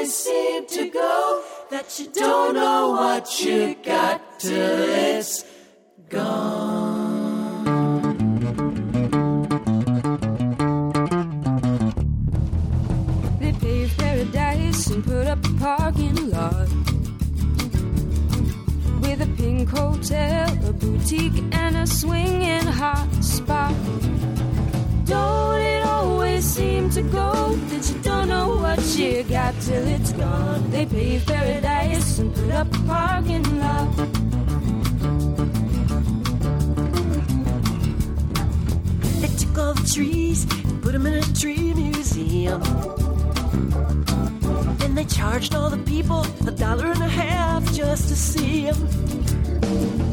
always seem to go that you don't know what you got till it's gone. And put up a parking lot with a pink hotel, a boutique, and a swinging hot spot. Seem to go that you don't know what you got till it's gone? They paved paradise and put up a parking lot. They took all the trees and put them in a tree museum. And they charged all the people a dollar and a half just to see them.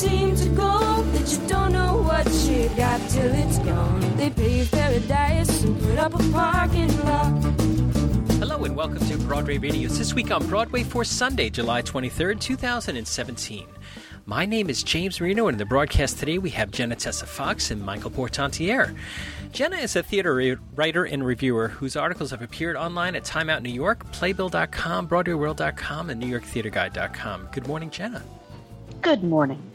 Don't it always seem to go that you don't know what you got till it's gone? They paved paradise and put up a parking lot. Hello and welcome to Broadway Radio. This week on Broadway for Sunday, July 23rd, 2017. My name is James Marino, and in the broadcast today we have Jena Tesse Fox and Michael Portantiere. Jena is a theater re- writer and reviewer whose articles have appeared online at Time Out New York, Playbill.com, BroadwayWorld.com, and NewYorkTheaterGuide.com. Good morning, Jena. Good morning.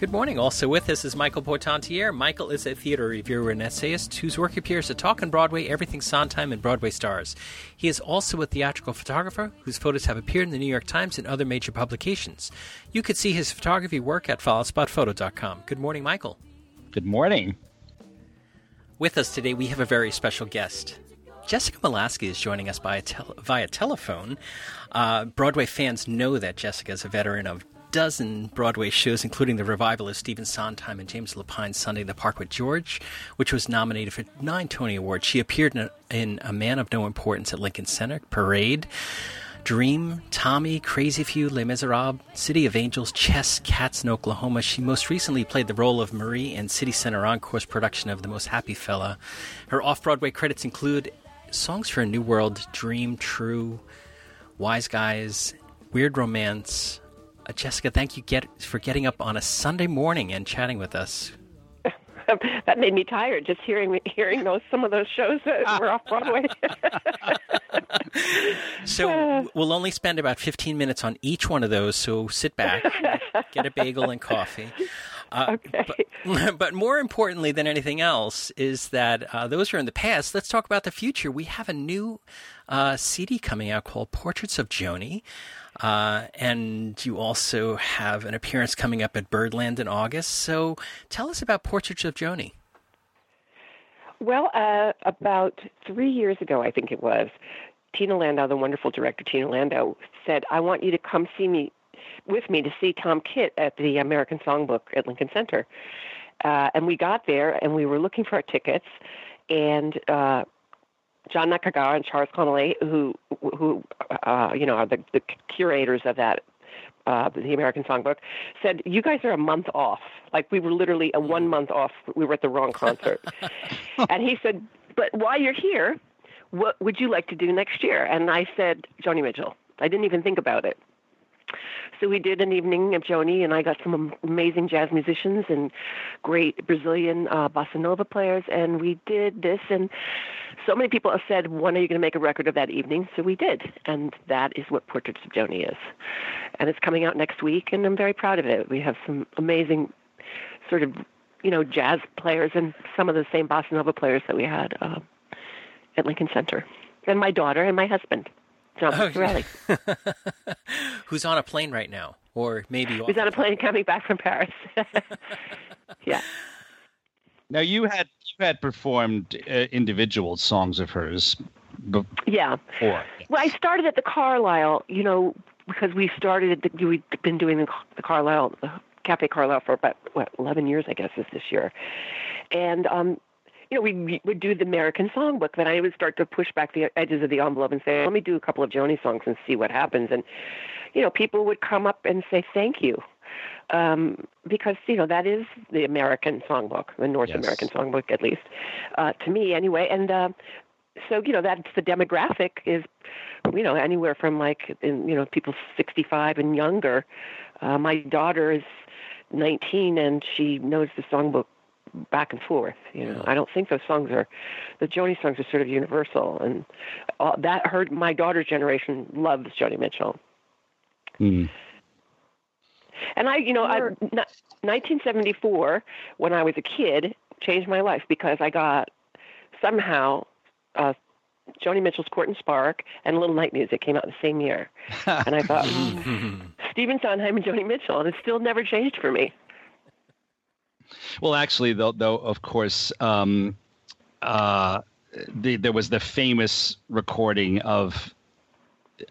Good morning. Also with us is Michael Portantiere. Michael is a theater reviewer and essayist whose work appears at Talkin' Broadway, Everything Sondheim, and Broadway Stars. He is also a theatrical photographer whose photos have appeared in the New York Times and other major publications. You could see his photography work at followspotphoto.com. Good morning, Michael. Good morning. With us today, we have a very special guest. Jessica Molaskey is joining us by tel- via telephone. Uh, Broadway fans know that Jessica is a veteran of dozen Broadway shows, including the revival of Stephen Sondheim and James Lapine's Sunday in the Park with George, which was nominated for nine Tony Awards. She appeared in a, in a Man of No Importance at Lincoln Center, Parade, Dream, Tommy, Crazy You, Les Miserables, City of Angels, Chess, Cats in Oklahoma. She most recently played the role of Marie in City Center Encore's production of The Most Happy Fella. Her off Broadway credits include Songs for a New World, Dream, True, Wise Guys, Weird Romance. Uh, Jessica, thank you get, for getting up on a Sunday morning and chatting with us. that made me tired just hearing hearing those some of those shows that were off Broadway. So we'll only spend about 15 minutes on each one of those, so sit back, get a bagel and coffee. Uh, okay. but, but more importantly than anything else is that uh, those are in the past. Let's talk about the future. We have a new uh, CD coming out called Portraits of Joni. Uh, and you also have an appearance coming up at Birdland in August. So tell us about Portraits of Joni. Well, uh, about three years ago, I think it was, Tina Landau, the wonderful director Tina Landau, said, "I want you to come see me, with me to see Tom Kitt at the American Songbook at Lincoln Center." Uh, and we got there, and we were looking for our tickets, and uh, John Nakagawa and Charles Connolly, who who uh, you know are the, the curators of that uh, the American Songbook, said you guys are a month off. Like we were literally a one month off. We were at the wrong concert, and he said, "But while you're here, what would you like to do next year?" And I said, "Joni Mitchell." I didn't even think about it. So we did an evening of Joni, and I got some am- amazing jazz musicians and great Brazilian uh, bossa nova players, and we did this. And so many people have said, "When are you going to make a record of that evening?" So we did, and that is what Portraits of Joni is. And it's coming out next week, and I'm very proud of it. We have some amazing, sort of, you know, jazz players and some of the same bossa nova players that we had uh, at Lincoln Center, and my daughter and my husband. John Oh, Pizzarelli. Who's on a plane right now? Or maybe He's on a plane coming back from Paris. yeah. Now you had you had performed uh, individual songs of hers before. Yeah. Well, I started at the Carlyle, you know, because we started, at the, we've been doing the, the Carlyle, the Cafe Carlyle for about, what, 11 years, I guess, is this year. And, um, you know, we would do the American Songbook, then I would start to push back the edges of the envelope and say, let me do a couple of Joni songs and see what happens. And, you know, people would come up and say, thank you. Um, because, you know, that is the American Songbook, the North Yes. American Songbook, at least, uh, to me anyway. And, uh, so you know that's the demographic is you know anywhere from like in, you know people 65 and younger uh, my daughter is 19 and she knows the songbook back and forth. You know, I don't think those songs are the Joni songs are sort of universal, and uh, that hurt my daughter's generation loves Joni Mitchell. Mm. And I, you know, I, 1974 when I was a kid, changed my life because I got somehow uh, Joni Mitchell's Court and Spark and Little Night Music came out the same year. and I thought, "Hmm, Stephen Sondheim and Joni Mitchell, and it still never changed for me. Well, actually, though, though of course, um, uh, the, there was the famous recording of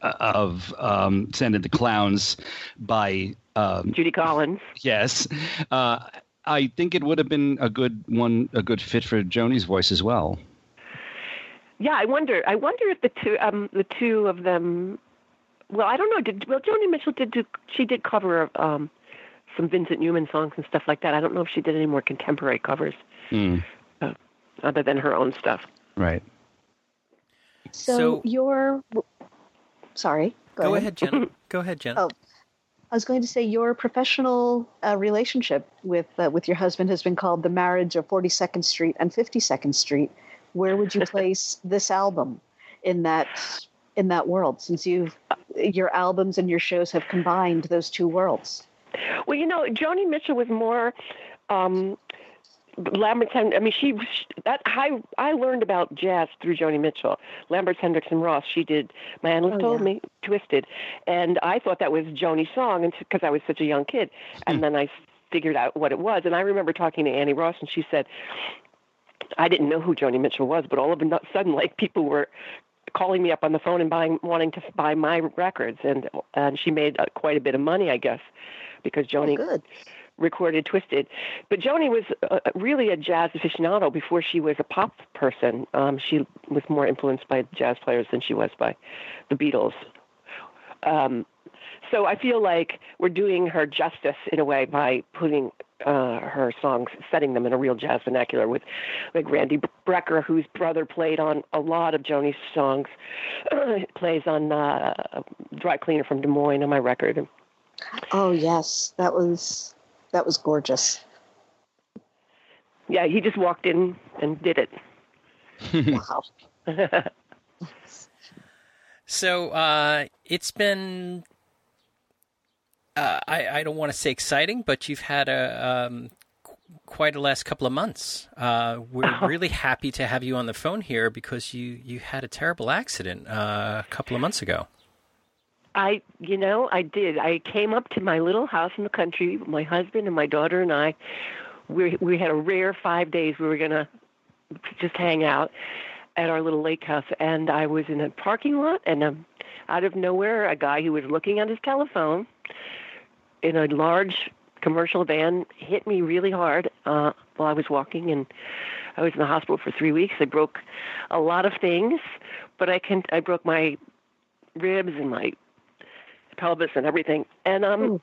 of um, "Send the Clowns" by um, Judy Collins. yes. Uh, I think it would have been a good one, a good fit for Joni's voice as well. Yeah, I wonder. I wonder if the two, um, the two of them. Well, I don't know. Did well, Joni Mitchell did do. She did cover um, some Vincent Newman songs and stuff like that. I don't know if she did any more contemporary covers Mm, other than her own stuff. right. So, So- your sorry. Go, Go ahead, Jen. Go ahead, Jen. Oh. I was going to say your professional uh, relationship with uh, with your husband has been called the marriage of 42nd Street and 52nd Street. Where would you place this album in that in that world? Since you've your albums and your shows have combined those two worlds. Well, you know, Joni Mitchell was more. Um, Lambert, I mean, she that I I learned about jazz through Joni Mitchell. Lambert Hendricks and Ross. She did "My Analyst Oh, Told yeah. Me," "Twisted," and I thought that was Joni's song, and because I was such a young kid, and then I figured out what it was. And I remember talking to Annie Ross, and she said, I didn't know who Joni Mitchell was, but all of a sudden, like people were calling me up on the phone and buying, wanting to buy my records, and and she made uh, quite a bit of money, I guess, because Joni Oh, recorded Twisted. But Joni was uh, really a jazz aficionado before she was a pop person. Um, she was more influenced by jazz players than she was by the Beatles. Um, so I feel like we're doing her justice in a way by putting uh, her songs, setting them in a real jazz vernacular with like Randy Brecker, whose brother played on a lot of Joni's songs, plays on uh, Dry Cleaner from Des Moines on my record. Oh yes, that was that was gorgeous. Yeah, he just walked in and did it. Wow. So uh, it's been. Uh, I, I don't want to say exciting, but you've had a um, qu- quite a last couple of months. Uh, we're really happy to have you on the phone here because you, you had a terrible accident uh, a couple of months ago. I, you know, I did. I came up to my little house in the country. My husband and my daughter and I, we we had a rare five days. We were gonna just hang out at our little lake house, and I was in a parking lot, and um, out of nowhere, a guy who was looking at his telephone in a large commercial van hit me really hard uh, while I was walking, and I was in the hospital for three weeks. I broke a lot of things, but I can I broke my ribs and my pelvis and everything. And um, Ooh.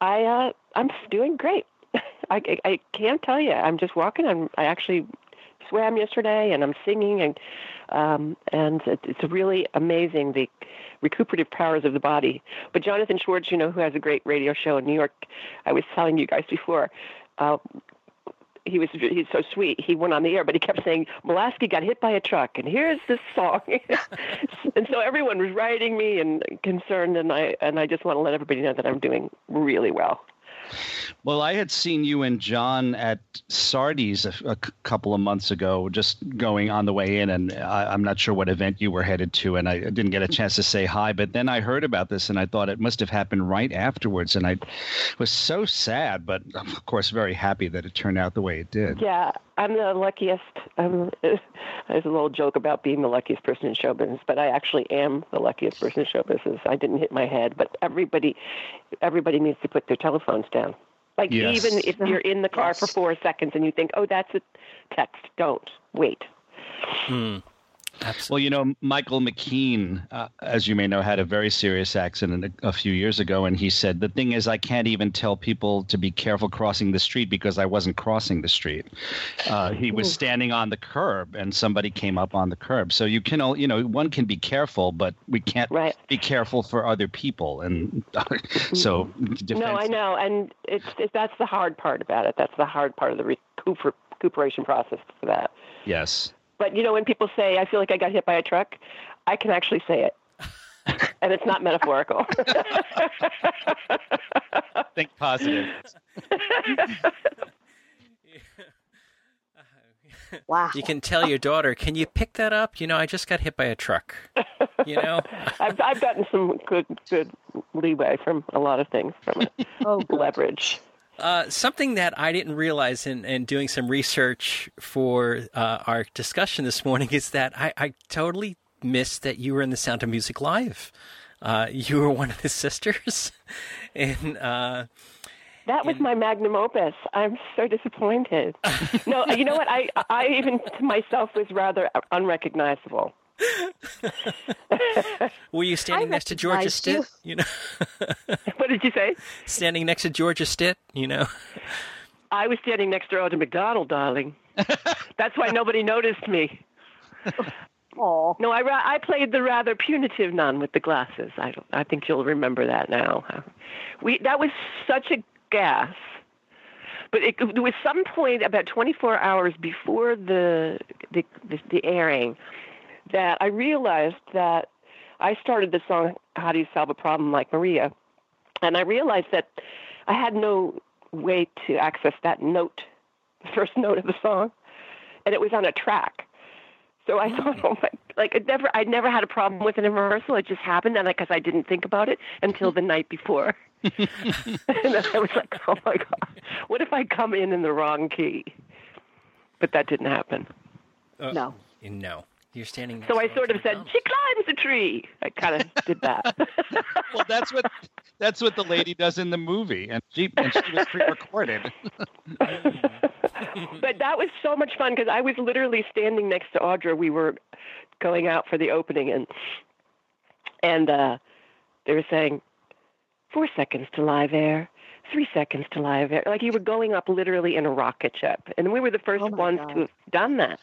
I uh, I'm doing great. I, I I can't tell you. I'm just walking. I'm I actually swam yesterday, and I'm singing, and um, and it, it's really amazing the recuperative powers of the body. But Jonathan Schwartz, you know, who has a great radio show in New York, I was telling you guys before. Uh, he was he's so sweet. He went on the air, but he kept saying Molaskey got hit by a truck, and here's this song. and so everyone was writing me and concerned, and I and I just want to let everybody know that I'm doing really well. Well, I had seen you and John at Sardi's a couple of months ago, just going on the way in, and I, I'm not sure what event you were headed to, and I didn't get a chance to say hi. But then I heard about this, and I thought it must have happened right afterwards, and I was so sad, but of course very happy that it turned out the way it did. Yeah, I'm the luckiest. Um, there's a little joke about being the luckiest person in show business, but I actually am the luckiest person in show business. I didn't hit my head, but everybody, everybody needs to put their telephones down. Like Yes. even if you're in the car for four seconds and you think, "Oh, that's a text," don't wait. Hmm. Absolutely. Well, you know, Michael McKean, uh, as you may know, had a very serious accident a, a few years ago, and he said, "The thing is, I can't even tell people to be careful crossing the street because I wasn't crossing the street. Uh, he was standing on the curb, and somebody came up on the curb. So you can, all- you know, one can be careful, but we can't Right. be careful for other people, and so defense, No, I know, and it's it, that's the hard part about it. That's the hard part of the recuper- recuperation process for that. Yes. But you know, when people say, "I feel like I got hit by a truck," I can actually say it, and it's not metaphorical. Think positive. Wow. You can tell your daughter, "Can you pick that up? You know, I just got hit by a truck." You know, I've I've gotten some good good leeway from a lot of things from it. Oh, good. leverage. Uh, something that I didn't realize in, in doing some research for uh, our discussion this morning is that I, I totally missed that you were in the Sound of Music live. Uh, you were one of the sisters, and uh, That was my magnum opus. I'm so disappointed. no, you know what? I I even to myself was rather unrecognizable. were you standing next to Georgia recognized Stitt? you. You know, What did you say? standing next to Georgia Stitt. You know, I was standing next to Audra McDonald, darling. That's why nobody noticed me. Aw. No, I ra- I played the rather punitive nun with the glasses. I don't, I think you'll remember that now. We that was such a gas. But it, there was some point about 24 hours before the, the the the airing that I realized that I started the song "How Do You Solve a Problem Like Maria," and I realized that I had no way to access that note, the first note of the song, and it was on a track. So I thought, mm. oh my, like it never, I never had a problem with it in rehearsal. It just happened, and because I didn't think about it until the night before, and then I was like, oh my god, what if I come in in the wrong key? But that didn't happen. Uh, no. no, you're standing. So I sort of said, she climbs a tree. I kind of did that. Well, that's what that's what the lady does in the movie, and she and she was pre-recorded. but that was so much fun because I was literally standing next to Audra. We were going out for the opening, and and uh, they were saying four seconds to live air, three seconds to live air. Like you were going up literally in a rocket ship, and we were the first Oh ones God. to have done that,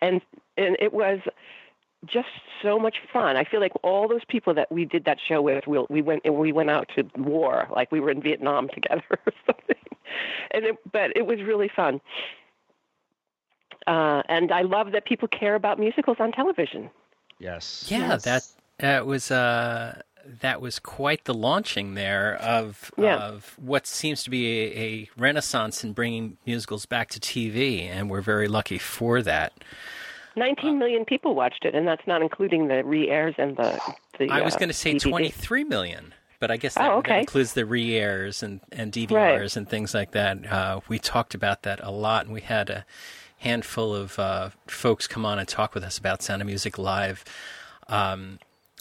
and and it was just so much fun. I feel like all those people that we did that show with, we, we went we went out to war, like we were in Vietnam together or something. And it, but it was really fun. Uh, and I love that people care about musicals on television. Yes. Yeah, Yes. that that was uh that was quite the launching there of Yeah. of what seems to be a, a renaissance in bringing musicals back to TV, and we're very lucky for that. 19 million people watched it, and that's not including the re-airs and the. the I was uh, going to say DVD. 23 million, but I guess that, Oh, that includes the re-airs and, and DVRs Right. and things like that. Uh, we talked about that a lot, and we had a handful of uh, folks come on and talk with us about Sound of Music Live. Um,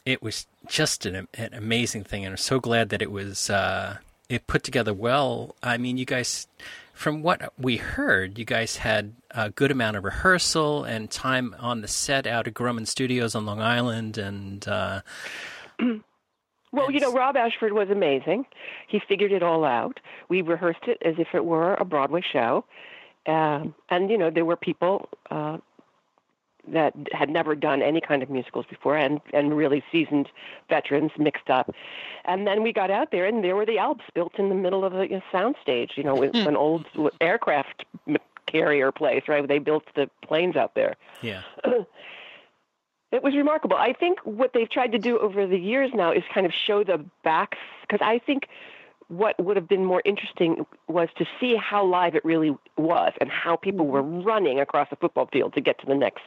it was just an, an amazing thing, and I'm so glad that it was uh, it put together well. I mean, you guys, from what we heard, you guys had a good amount of rehearsal and time on the set out at Grumman Studios on Long Island, and uh, Well, you know, Rob Ashford was amazing. He figured it all out. We rehearsed it as if it were a Broadway show. Um, and, you know, there were people uh, that had never done any kind of musicals before and, and really seasoned veterans mixed up. And then we got out there, and there were the Alps built in the middle of a you know, soundstage, you know, with hmm. an old aircraft carrier place, right? They built the planes out there. yeah. It was remarkable. I think what they've tried to do over the years now is kind of show the backs, because I think what would have been more interesting was to see how live it really was and how people were hmm. running across a football field to get to the next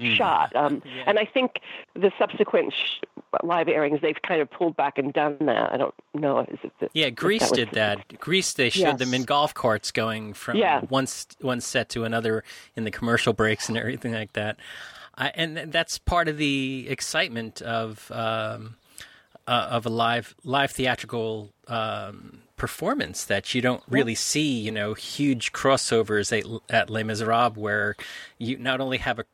shot. Um, And I think the subsequent sh- live airings, they've kind of pulled back and done that. I don't know. Is it the, Yeah, Grease that did the- that. Grease, they showed them in golf carts going from Yeah. one one set to another in the commercial breaks and everything like that. I, and that's part of the excitement of um, uh, of a live live theatrical um, performance that you don't really see. You know, huge crossovers at, at Les Miserables, where you not only have a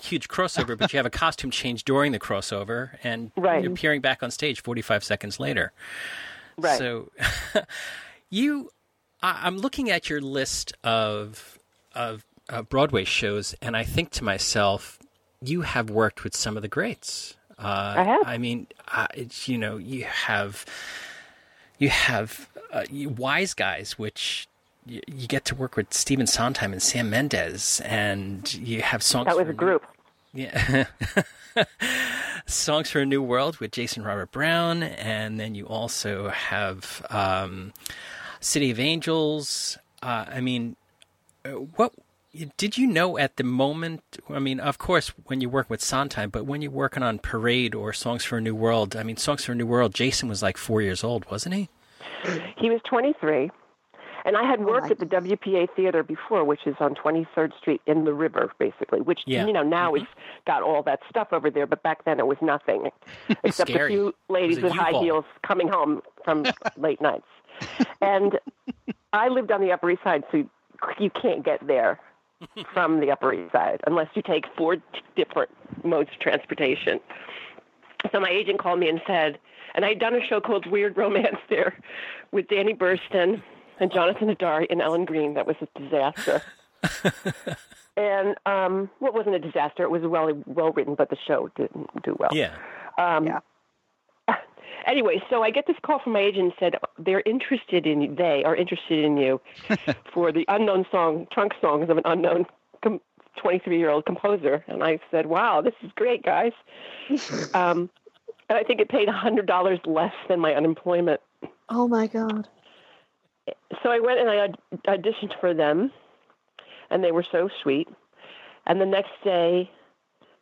huge crossover, but you have a costume change during the crossover and Right. you're appearing back on stage 45 seconds later. Right. So, you, I, I'm looking at your list of of uh, Broadway shows, and I think to myself, you have worked with some of the greats. Uh, I have. I mean, uh, it's, you know, you have you have uh, Wise Guys, which you, you get to work with Stephen Sondheim and Sam Mendes, and you have songs. That was for a group. Yeah. Songs for a New World with Jason Robert Brown, and then you also have um, City of Angels. Uh, I mean, uh, what did you know at the moment? I mean, of course, when you work with Sondheim, but when you're working on Parade or Songs for a New World, I mean, Songs for a New World, Jason was like four years old, wasn't he? He was 23. And I had oh, worked my at the WPA Theater before, which is on 23rd Street in the river, basically, which, Yeah. you know, now mm-hmm. it's got all that stuff over there, but back then it was nothing, except Scary. a few ladies a with high U-Haul. heels coming home from late nights. And I lived on the Upper East Side, so you can't get there from the Upper East Side unless you take four t- different modes of transportation. So my agent called me and said, and I had done a show called Weird Romance there with Danny Burstein and Jonathan Hadary and Ellen Greene. That was a disaster. and um, well, wasn't a disaster. It was well well written, but the show didn't do well. Yeah. Um, Yeah. Anyway, so I get this call from my agent and said they're interested in you. They are interested in you for the unknown song, trunk songs of an unknown 23 year old composer. And I said, wow, this is great, guys. um, and I think it paid $100 less than my unemployment. Oh my God. So I went and I aud- auditioned for them, and they were so sweet. And the next day,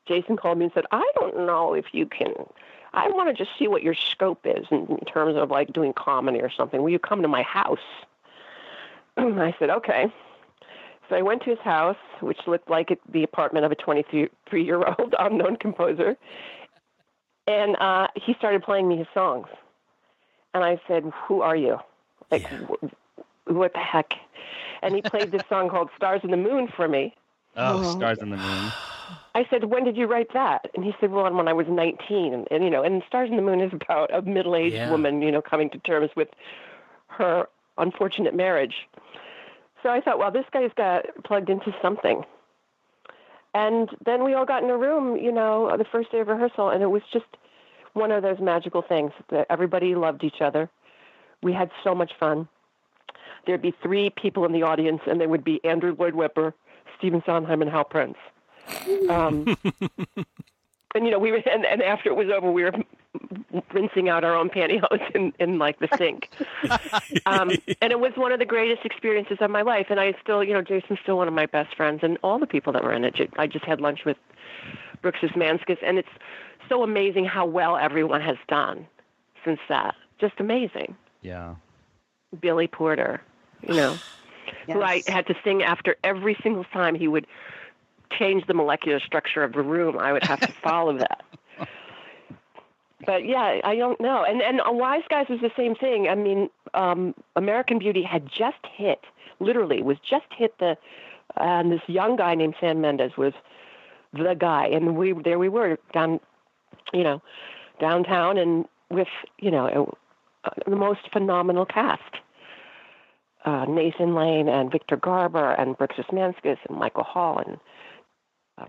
Jason called me and said, I don't know if you can. I want to just see what your scope is in, in terms of like doing comedy or something. Will you come to my house? I said, okay. So I went to his house, which looked like it, the apartment of a 23 year old unknown composer. And uh, he started playing me his songs. And I said, Who are you? Like, Yeah. wh- what the heck? And he played this song called Stars in the Moon for me. Oh, Oh. Stars in the Moon. I said, "When did you write that?" And he said, "Well, when I was 19." And, and you know, and Stars in the Moon is about a middle-aged Yeah. woman, you know, coming to terms with her unfortunate marriage. So I thought, well, this guy's got plugged into something. And then we all got in a room, you know, the first day of rehearsal, and it was just one of those magical things that everybody loved each other. We had so much fun. There'd be three people in the audience, and they would be Andrew Lloyd Webber, Stephen Sondheim, and Hal Prince. Um, and you know, we were, and, and after it was over, we were rinsing out our own pantyhose in, in like the sink. um, and it was one of the greatest experiences of my life. And I still, you know, Jason's still one of my best friends, and all the people that were in it. I just had lunch with Brooks Ashmanskas, and it's so amazing how well everyone has done since that. Just amazing. Yeah. Billy Porter, you know, who I had to sing after every single time he would change the molecular structure of the room. I would have to follow that. But yeah, I don't know. And and uh, Wise Guys was the same thing. I mean, um, American Beauty had just hit, literally, was just hit the, and this young guy named Sam Mendes was the guy, and we there we were down, you know, downtown, and with you know uh, the most phenomenal cast. Uh, Nathan Lane and Victor Garber and Brooks Ashmanskas and Michael Hall and uh,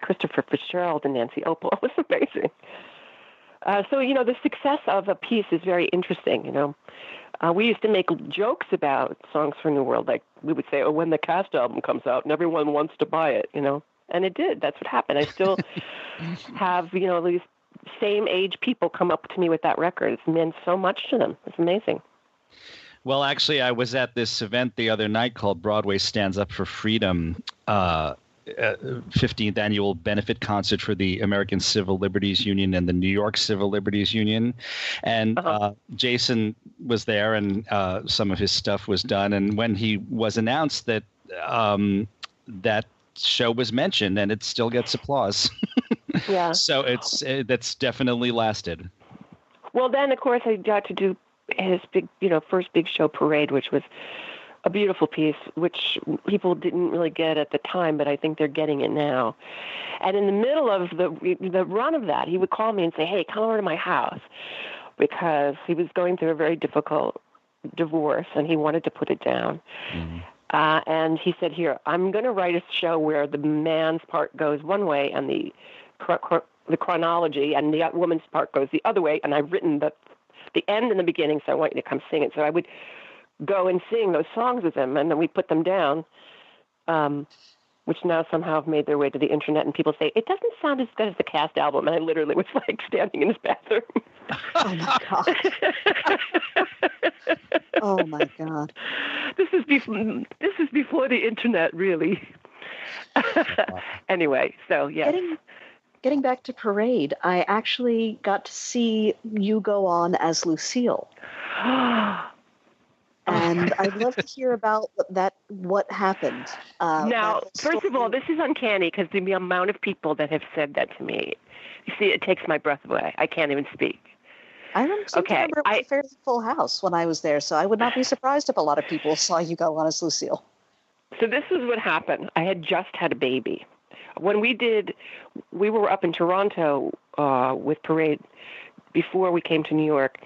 Christopher Fitzgerald and Nancy Opel. It was amazing. Uh, so you know the success of a piece is very interesting. You know, uh, we used to make jokes about songs for New World. Like we would say, "Oh, when the cast album comes out and everyone wants to buy it," you know, and it did. That's what happened. I still have you know these same age people come up to me with that record. It's meant so much to them. It's amazing. Well, actually, I was at this event the other night called Broadway Stands Up for Freedom, uh, uh, 15th annual benefit concert for the American Civil Liberties Union and the New York Civil Liberties Union. And Uh-huh. uh, Jason was there, and uh, some of his stuff was done. And when he was announced that um, that show was mentioned, and it still gets applause. Yeah. so it's uh, that's definitely lasted. Well, then of course I got to do his big, you know, first big show parade, which was a beautiful piece, which people didn't really get at the time, but I think they're getting it now. And in the middle of the the run of that, he would call me and say, "Hey, come over to my house," because he was going through a very difficult divorce and he wanted to put it down. Uh, and he said, "Here, I'm going to write a show where the man's part goes one way and the chro- chro- the chronology and the woman's part goes the other way. And I've written the the end and the beginning, so I want you to come sing it." So I would go and sing those songs with him, and then we put them down. Um, which now somehow have made their way to the internet, and people say it doesn't sound as good as the cast album. And I literally was like standing in his bathroom. Oh my god. oh my god. This is before this is before the internet, really. anyway, so yeah. Getting getting back to parade, I actually got to see you go on as Lucille. and I'd love to hear about that. What happened? Uh, now, first of all, this is uncanny because the amount of people that have said that to me. You see, it takes my breath away. I can't even speak. I okay, remember it was I- a fairly full house when I was there, so I would not be surprised if a lot of people saw you go on as Lucille. So this is what happened. I had just had a baby. When we did, we were up in Toronto uh, with Parade before we came to New York.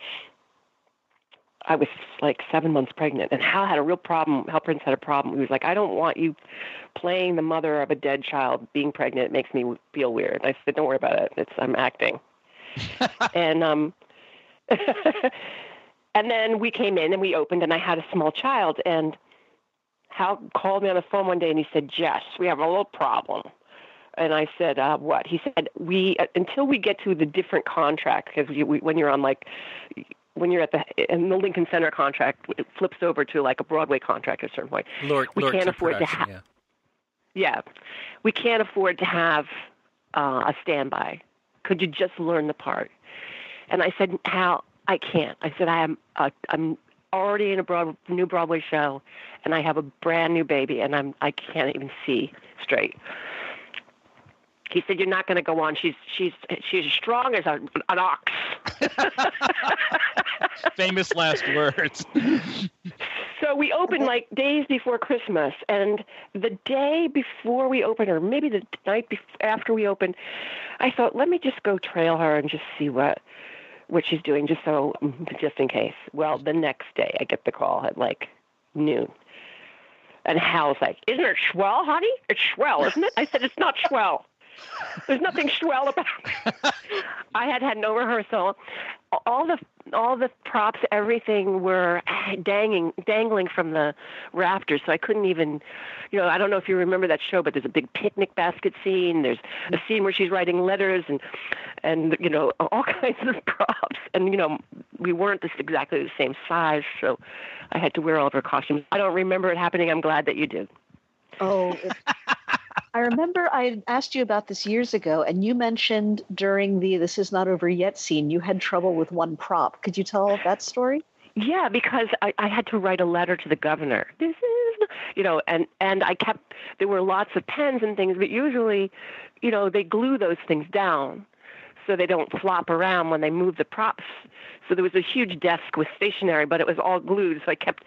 I was like seven months pregnant, and Hal had a real problem. Hal Prince had a problem. He was like, "I don't want you playing the mother of a dead child being pregnant. It makes me feel weird." I said, "Don't worry about it. It's I'm acting." and um, and then we came in and we opened, and I had a small child, and Hal called me on the phone one day and he said, Jess, we have a little problem. And I said, uh, what? He said, we uh, until we get to the different contract, because you, we, when you're on like, when you're at the in the Lincoln Center contract, it flips over to like a Broadway contract at a certain point. Lord, We Lord can't afford to have. yeah. Yeah, we can't afford to have uh, a standby. Could you just learn the part? And I said, Hal, I can't. I said, I am. Uh, I'm already in a broad, new Broadway show, and I have a brand new baby, and I'm. I can't even see straight. He said, "You're not going to go on. She's she's she's as strong as a, an ox." Famous last words. So we opened like days before Christmas, and the day before we opened, or maybe the night after we opened, I thought, let me just go trail her and just see what what she's doing, just so just in case. Well, the next day I get the call at like noon, and Hal's like, "Isn't it swell, honey? It's swell, isn't it?" I said, "It's not swell. There's nothing swell about it." I had had no rehearsal. All the all the props, everything were dangling dangling from the rafters, so I couldn't even, you know, I don't know if you remember that show, but there's a big picnic basket scene. There's a scene where she's writing letters and and you know all kinds of props, and you know we weren't this exactly the same size, so I had to wear all of her costumes. I don't remember it happening. I'm glad that you did. Oh, I remember I asked you about this years ago, and you mentioned during the "This Is Not Over Yet" scene you had trouble with one prop. Could you tell that story? Yeah, because I, I had to write a letter to the governor. This is, you know, and and I kept there were lots of pens and things, but usually, you know, they glue those things down so they don't flop around when they move the props. So there was a huge desk with stationery, but it was all glued. So I kept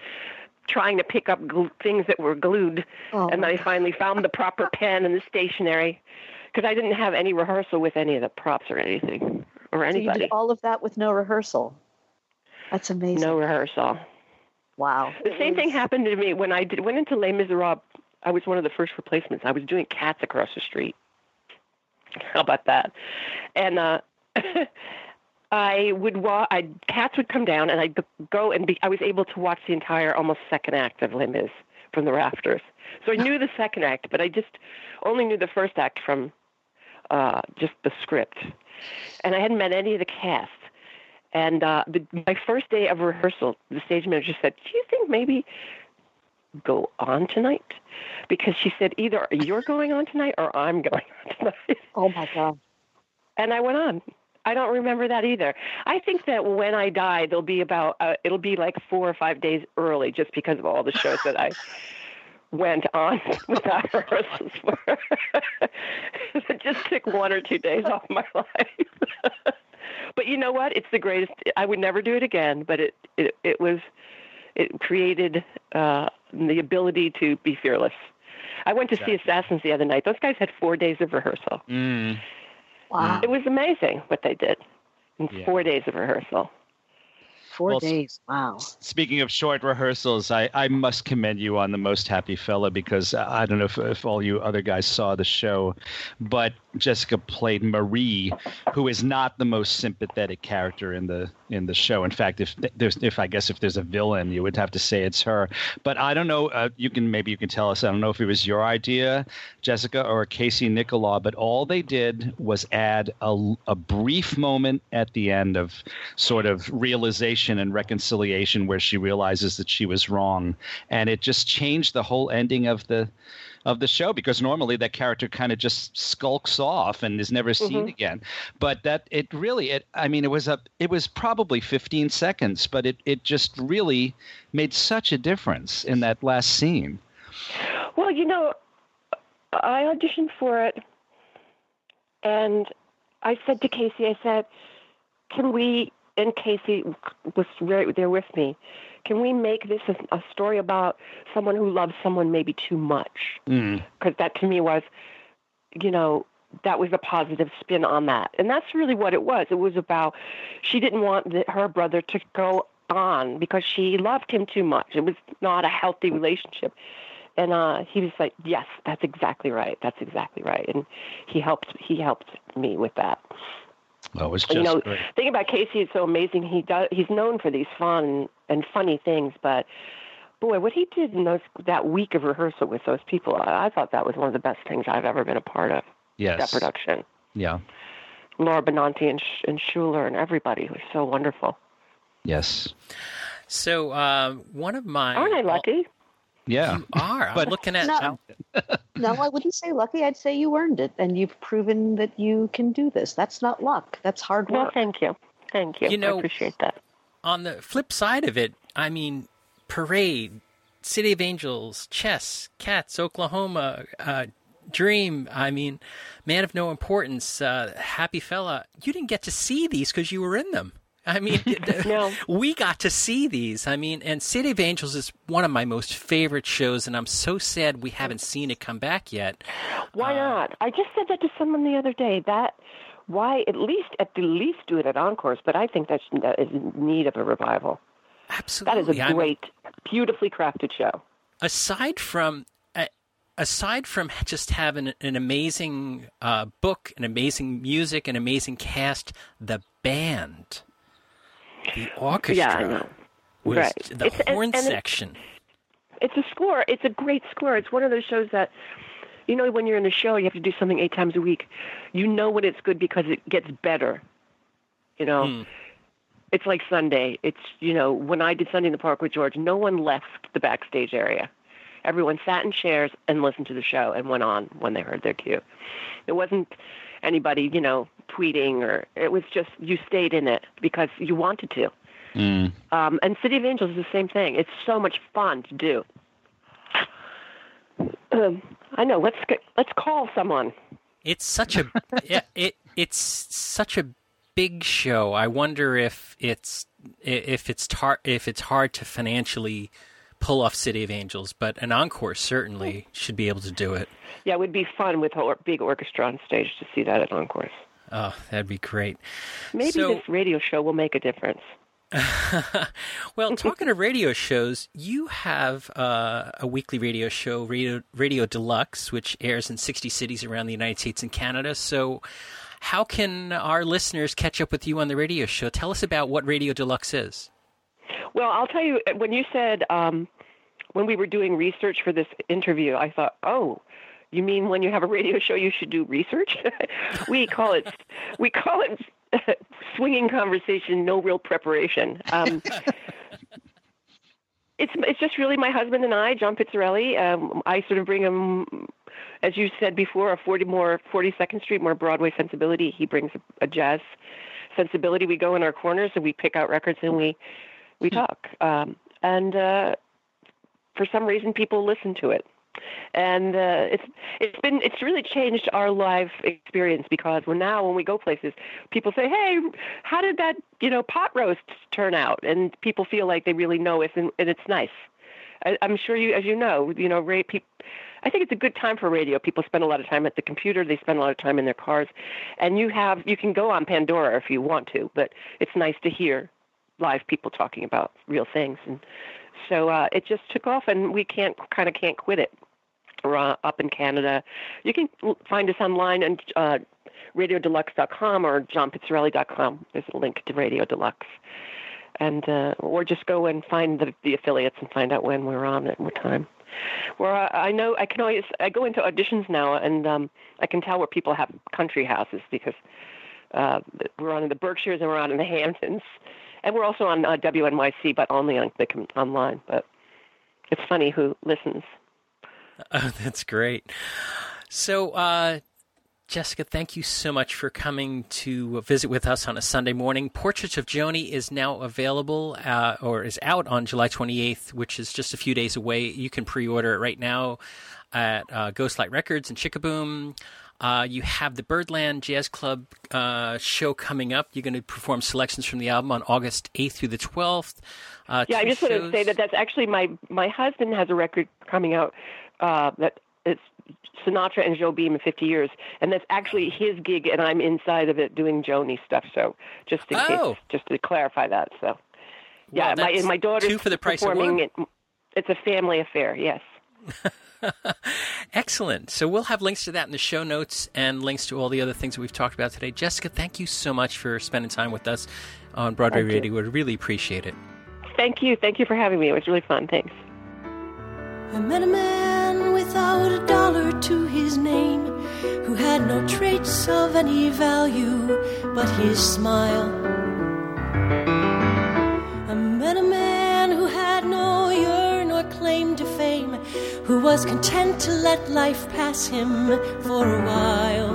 trying to pick up gl- things that were glued, Oh, and my I finally found the proper pen and the stationery because I didn't have any rehearsal with any of the props or anything or So you did all of that with no rehearsal. That's amazing. no rehearsal. Wow. The same thing happened to me when I did, went into Les Miserables. I was one of the first replacements. I was doing Cats across the street. How about that? And uh, I would wa- I Cats would come down, and I'd go and be, I was able to watch the entire almost second act of Les Mis from the rafters. So I knew the second act, but I just only knew the first act from uh, just the script, and I hadn't met any of the cast. And uh, the, my first day of rehearsal, the stage manager said, "Do you think maybe go on tonight?" Because she said either you're going on tonight or I'm going on tonight. Oh my god. And I went on. I don't remember that either. I think that when I die, there'll be about uh, it'll be like four or five days early, just because of all the shows that I went on without rehearsals for. it just took one or two days off my life. but you know what? It's the greatest. I would never do it again. But it it, it was it created uh, the ability to be fearless. I went to see Assassins the other night. Those guys had four days of rehearsal. Mm. Wow. It was amazing what they did in Yeah. four days of rehearsal. Four Well, days. Wow. Speaking of short rehearsals, I, I must commend you on the Most Happy Fella because I don't know if, if all you other guys saw the show, but Jessica played Marie, who is not the most sympathetic character in the in the show. In fact, if there's if I guess if there's a villain, you would have to say it's her. But I don't know. Uh, you can maybe you can tell us. I don't know if it was your idea, Jessica, or Casey Nicholaw. But all they did was add a, a brief moment at the end of sort of realization and reconciliation where she realizes that she was wrong, and it just changed the whole ending of the of the show because normally that character kind of just skulks off and is never seen Mhm. again but that it really it i mean it was a it was probably 15 seconds but it it just really made such a difference in that last scene Well, you know, I auditioned for it, and I said to Casey, I said, "Can we?" And Casey was right there with me. Can we make this a, a story about someone who loves someone maybe too much? mm. Because that to me was, you know, that was a positive spin on that, and that's really what it was. It was about she didn't want the, her brother to go on because she loved him too much. It was not a healthy relationship. And uh, he was like, "Yes, that's exactly right. That's exactly right." And he helped. He helped me with that. Well, it was just you know, great. thing about Casey is so amazing. He does. He's known for these fun and funny things, but boy, what he did in those that week of rehearsal with those people, I, I thought that was one of the best things I've ever been a part of. Yes, that production. yeah Laura Benanti and, Sh- and Shuler and everybody was so wonderful. yes So uh, one of my Aren't I lucky? Yeah You are. I'm But- looking at. No. No, I wouldn't say lucky. I'd say you earned it, and you've proven that you can do this. That's not luck. That's hard Well, work. thank you. Thank you. You know- I appreciate that. on the flip side of it, I mean, Parade, City of Angels, Chess, Cats, Oklahoma, uh, Dream. I mean, Man of No Importance, uh, Happy Fella. You didn't get to see these because you were in them. I mean, No. we got to see these. I mean, and City of Angels is one of my most favorite shows, and I'm so sad we haven't seen it come back yet. Why not? I just said that to someone the other day. That why at least at the least do it at Encores, but I think that's, that is in need of a revival. That Absolutely, is a I'm- great, beautifully crafted show. aside from uh, aside from just having an amazing uh, book, an amazing music, an amazing cast, the band, the orchestra, Yeah, I know. was Right. the It's- horn and it- section. It's a score. It's a great score. It's one of those shows that, you know, when you're in a show, you have to do something eight times a week. You know when it's good because it gets better. You know, Hmm. it's like Sunday. It's you know when I did Sunday in the Park with George, no one left the backstage area. Everyone sat in chairs and listened to the show and went on when they heard their cue. It wasn't anybody, you know, tweeting or it was just you stayed in it because you wanted to. Mm. Um, and City of Angels is the same thing. It's so much fun to do. Um, I know. Let's let's call someone. It's such a it, it it's such a big show. I wonder if it's if it's tar- if it's hard to financially pull off City of Angels, but an encore certainly should be able to do it. Yeah, it would be fun with a big orchestra on stage to see that at Encores. Oh, that'd be great. Maybe So- this radio show will make a difference. well, talking to radio shows, you have uh, a weekly radio show, Radio Radio Deluxe, which airs in 60 cities around the United States and Canada. So, how can our listeners catch up with you on the radio show? Tell us about what Radio Deluxe is. Well, I'll tell you, when you said, um, when we were doing research for this interview, I thought, oh, you mean when you have a radio show, you should do research? we call it, we call it swinging conversation, no real preparation. Um, it's it's just really my husband and I, John Pizzarelli. Um, I sort of bring him, as you said before, a forty more Forty Second Street, more Broadway sensibility. He brings a, a jazz sensibility. We go in our corners and we pick out records and we we talk. Um, and uh, for some reason, people listen to it. And uh, it's it's been it's really changed our live experience because when now when we go places, people say, "Hey, how did that you know pot roast turn out?" And people feel like they really know us, and, and it's nice. I, I'm sure you, as you know, you know, Ray, peop I think it's a good time for radio. People spend a lot of time at the computer. They spend a lot of time in their cars, and you have you can go on Pandora if you want to, but it's nice to hear live people talking about real things, and so uh, it just took off, and we can't kind of can't quit it. Up in Canada. You can find us online and uh, radiodeluxe.com or johnpizzarelli.com. There's a link to Radio Deluxe. And uh, or just go and find the, the affiliates and find out when we're on at what time. Where uh, I know I can always I go into auditions now and um, I can tell where people have country houses because uh, we're on in the Berkshires and we're on in the Hamptons, and we're also on uh, WNYC, but only on the online. But it's funny who listens. Oh, that's great. So, uh, Jessica, thank you so much for coming to visit with us on a Sunday morning. Portraits of Joni is now available uh, or is out on July 28th, which is just a few days away. You can pre order it right now at uh, Ghostlight Records and Chickaboom. Uh, you have the Birdland Jazz Club uh, show coming up. You're going to perform selections from the album on August 8th through the 12th. Uh, yeah, I just shows. want to say that that's actually my my husband has a record coming out uh, that it's Sinatra and Jobim in 50 years, and that's actually his gig, and I'm inside of it doing Joni stuff. So just in oh. case, just to clarify that. So yeah, well, my my daughter's two for the price performing. It, it's a family affair. Yes. Excellent. So we'll have links to that in the show notes and links to all the other things that we've talked about today. Jessica, thank you so much for spending time with us on Broadway thank Radio. We really appreciate it. Thank you. Thank you for having me. It was really fun. Thanks. Without a dollar to his name who had no traits of any value but his smile. I met a man who had no yearn or claim to fame, who was content to let life pass him for a while.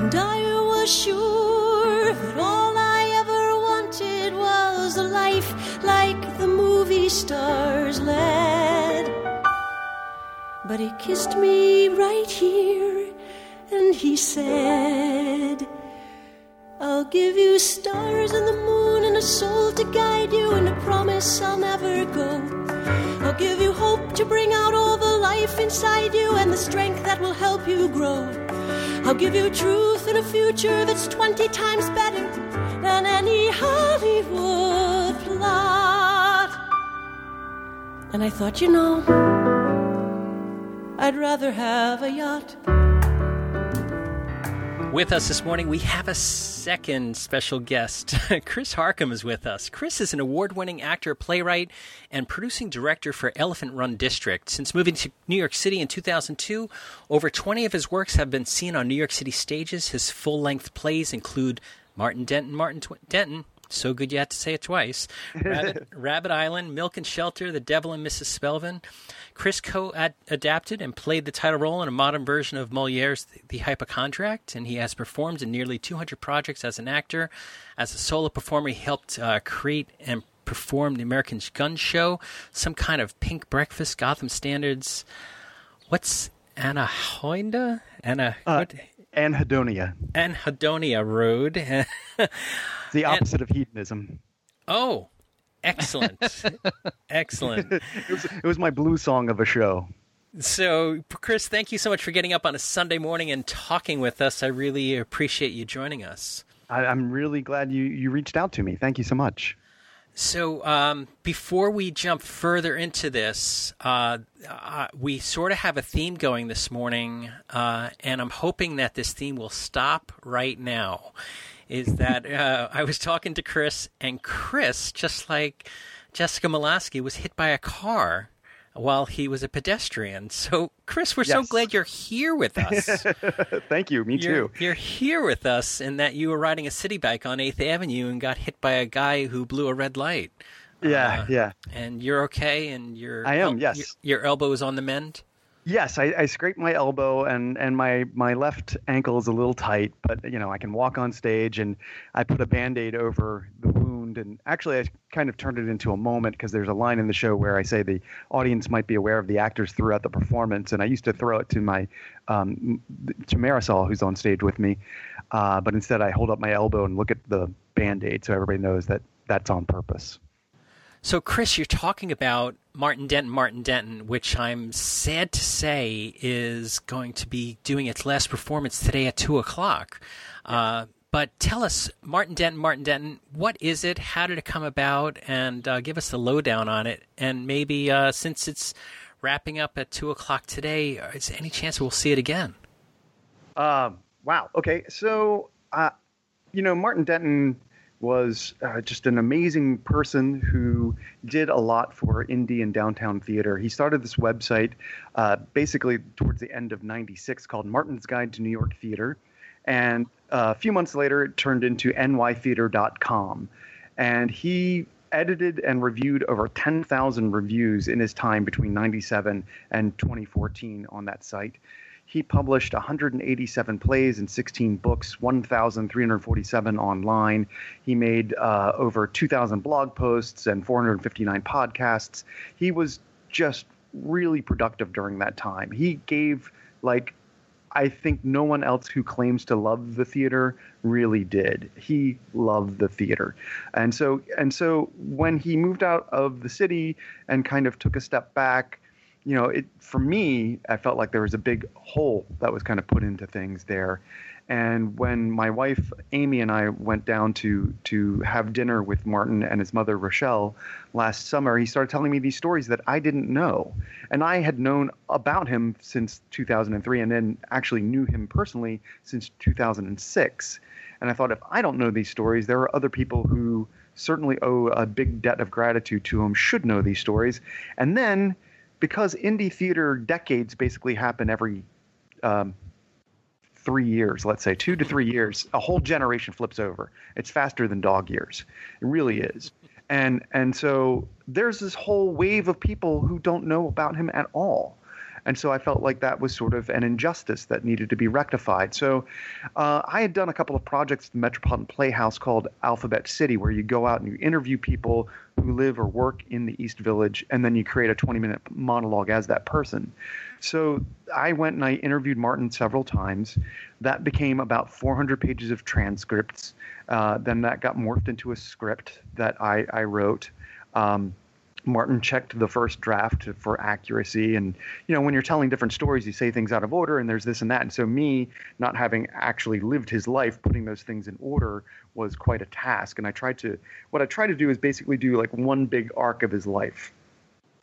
And I was sure that all I ever wanted was a life like the movie stars led. But he kissed me right here and he said, I'll give you stars and the moon and a soul to guide you and a promise I'll never go. I'll give you hope to bring out all the life inside you and the strength that will help you grow. I'll give you truth and a future that's 20 times better than any Hollywood plot. And I thought, you know, I'd rather have a yacht. With us this morning, we have a second special guest. Chris Harcum is with us. Chris is an award winning actor, playwright, and producing director for Elephant Run District. Since moving to New York City in 2002, over 20 of his works have been seen on New York City stages. His full length plays include Martin Denton, Martin Tw- Denton, so good you had to say it twice. Rabbit, Rabbit Island, Milk and Shelter, The Devil and Mrs. Spelvin. Chris co adapted and played the title role in a modern version of Moliere's The Hypochondriac, and he has performed in nearly 200 projects as an actor. As a solo performer, he helped uh, create and perform the American Gun Show, some kind of pink breakfast, Gotham Standards. What's Anna Hoinda? Anna. Uh, what? Anhedonia. Anhedonia Road. the opposite and, of hedonism. Oh, excellent. excellent. it, was, it was my blue song of a show. So, Chris, thank you so much for getting up on a Sunday morning and talking with us. I really appreciate you joining us. I, am really glad you, you reached out to me. Thank you so much. So, um, before we jump further into this, uh, uh, we sort of have a theme going this morning, uh, and I'm hoping that this theme will stop right now. Is that uh, I was talking to Chris, and Chris, just like Jessica Molaskey, was hit by a car while he was a pedestrian. So, Chris, we're yes. so glad you're here with us. Thank you. Me you're, too. You're here with us, and that you were riding a city bike on Eighth Avenue and got hit by a guy who blew a red light. Yeah, uh, yeah. And you're okay, and your I am. yes. Your, your elbow is on the mend. Yes, I, I, scraped my elbow and, and my, my left ankle is a little tight, but you know I can walk on stage and I put a band-aid over the wound and actually I kind of turned it into a moment because there's a line in the show where I say the audience might be aware of the actors throughout the performance and I used to throw it to my um, to Marisol who's on stage with me, uh, but instead I hold up my elbow and look at the band-aid so everybody knows that that's on purpose. So, Chris, you're talking about Martin Denton, Martin Denton, which I'm sad to say is going to be doing its last performance today at 2 o'clock. Uh, But tell us, Martin Denton, Martin Denton, what is it? How did it come about? And uh, give us the lowdown on it. And maybe uh, since it's wrapping up at two o'clock today, is there any chance we'll see it again? Um, wow. Okay. So, uh, you know, Martin Denton was uh, just an amazing person who did a lot for indie and downtown theater. He started this website uh, basically towards the end of 96 called Martin's Guide to New York Theater. And uh, a few months later, it turned into nytheater.com. And he edited and reviewed over 10,000 reviews in his time between 97 and 2014 on that site. He published 187 plays and 16 books, 1,347 online. He made uh, over 2,000 blog posts and 459 podcasts. He was just really productive during that time. He gave like I think no one else who claims to love the theater really did. He loved the theater. And so and so when he moved out of the city and kind of took a step back, you know, it for me, I felt like there was a big hole that was kind of put into things there. And when my wife Amy and I went down to to have dinner with Martin and his mother Rochelle last summer, he started telling me these stories that I didn't know, and I had known about him since 2003, and then actually knew him personally since 2006. And I thought, if I don't know these stories, there are other people who certainly owe a big debt of gratitude to him, should know these stories. And then, because indie theater decades basically happen every um, three years, let's say two to three years, a whole generation flips over. It's faster than dog years. It really is. And and so there's this whole wave of people who don't know about him at all. And so I felt like that was sort of an injustice that needed to be rectified. So uh, I had done a couple of projects at the Metropolitan Playhouse called Alphabet City, where you go out and you interview people who live or work in the East Village, and then you create a 20 minute monologue as that person. So I went and I interviewed Martin several times. That became about 400 pages of transcripts. Uh, then that got morphed into a script that I, I wrote. Um, Martin checked the first draft for accuracy. And, you know, when you're telling different stories, you say things out of order and there's this and that. And so, me not having actually lived his life, putting those things in order was quite a task. And I tried to, what I tried to do is basically do like one big arc of his life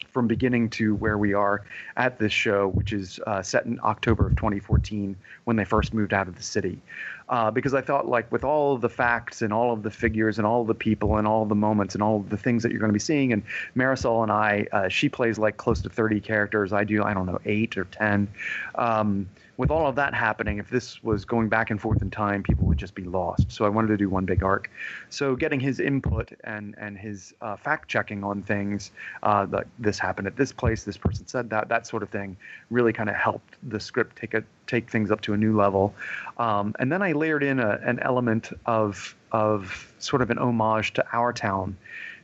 from beginning to where we are at this show, which is uh, set in October of 2014 when they first moved out of the city uh, because I thought like with all of the facts and all of the figures and all of the people and all of the moments and all of the things that you're going to be seeing and Marisol and I, uh, she plays like close to 30 characters. I do, I don't know, eight or 10. Um, with all of that happening, if this was going back and forth in time, people would just be lost. So I wanted to do one big arc. So getting his input and and his uh, fact checking on things, uh, that this happened at this place, this person said that, that sort of thing, really kind of helped the script take a take things up to a new level. Um, and then I layered in a, an element of of sort of an homage to our town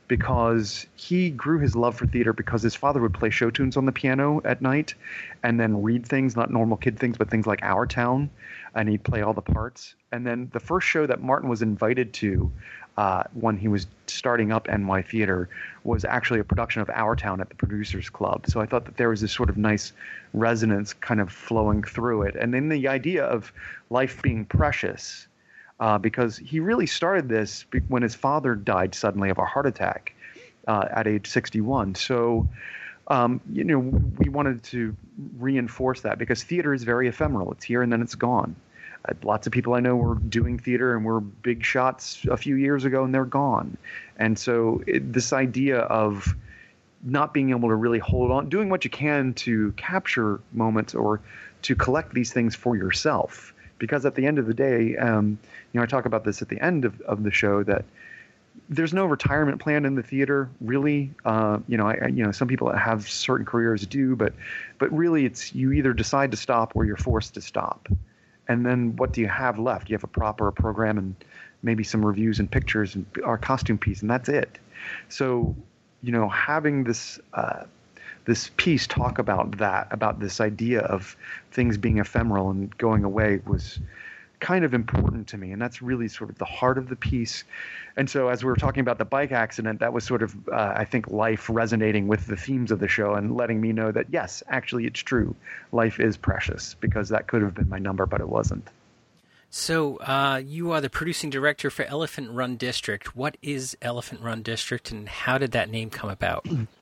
because he grew his love for theater because his father would play show tunes on the piano at night and then read things, not normal kid things, but things like Our Town, and he'd play all the parts. And then the first show that Martin was invited to uh, when he was starting up NY Theater was actually a production of Our Town at the Producers Club. So I thought that there was this sort of nice resonance kind of flowing through it. And then the idea of life being precious uh, because he really started this when his father died suddenly of a heart attack uh, at age 61. So, um, you know, we wanted to reinforce that because theater is very ephemeral. It's here and then it's gone. Uh, lots of people I know were doing theater and were big shots a few years ago and they're gone. And so, it, this idea of not being able to really hold on, doing what you can to capture moments or to collect these things for yourself because at the end of the day, um, you know, I talk about this at the end of, of the show that there's no retirement plan in the theater, really. Uh, you know, I, you know, some people that have certain careers do, but but really, it's you either decide to stop or you're forced to stop, and then what do you have left? You have a proper program and maybe some reviews and pictures and our costume piece, and that's it. So, you know, having this. Uh, this piece talk about that, about this idea of things being ephemeral and going away was kind of important to me. And that's really sort of the heart of the piece. And so, as we were talking about the bike accident, that was sort of, uh, I think, life resonating with the themes of the show and letting me know that, yes, actually, it's true. Life is precious because that could have been my number, but it wasn't. So, uh, you are the producing director for Elephant Run District. What is Elephant Run District, and how did that name come about?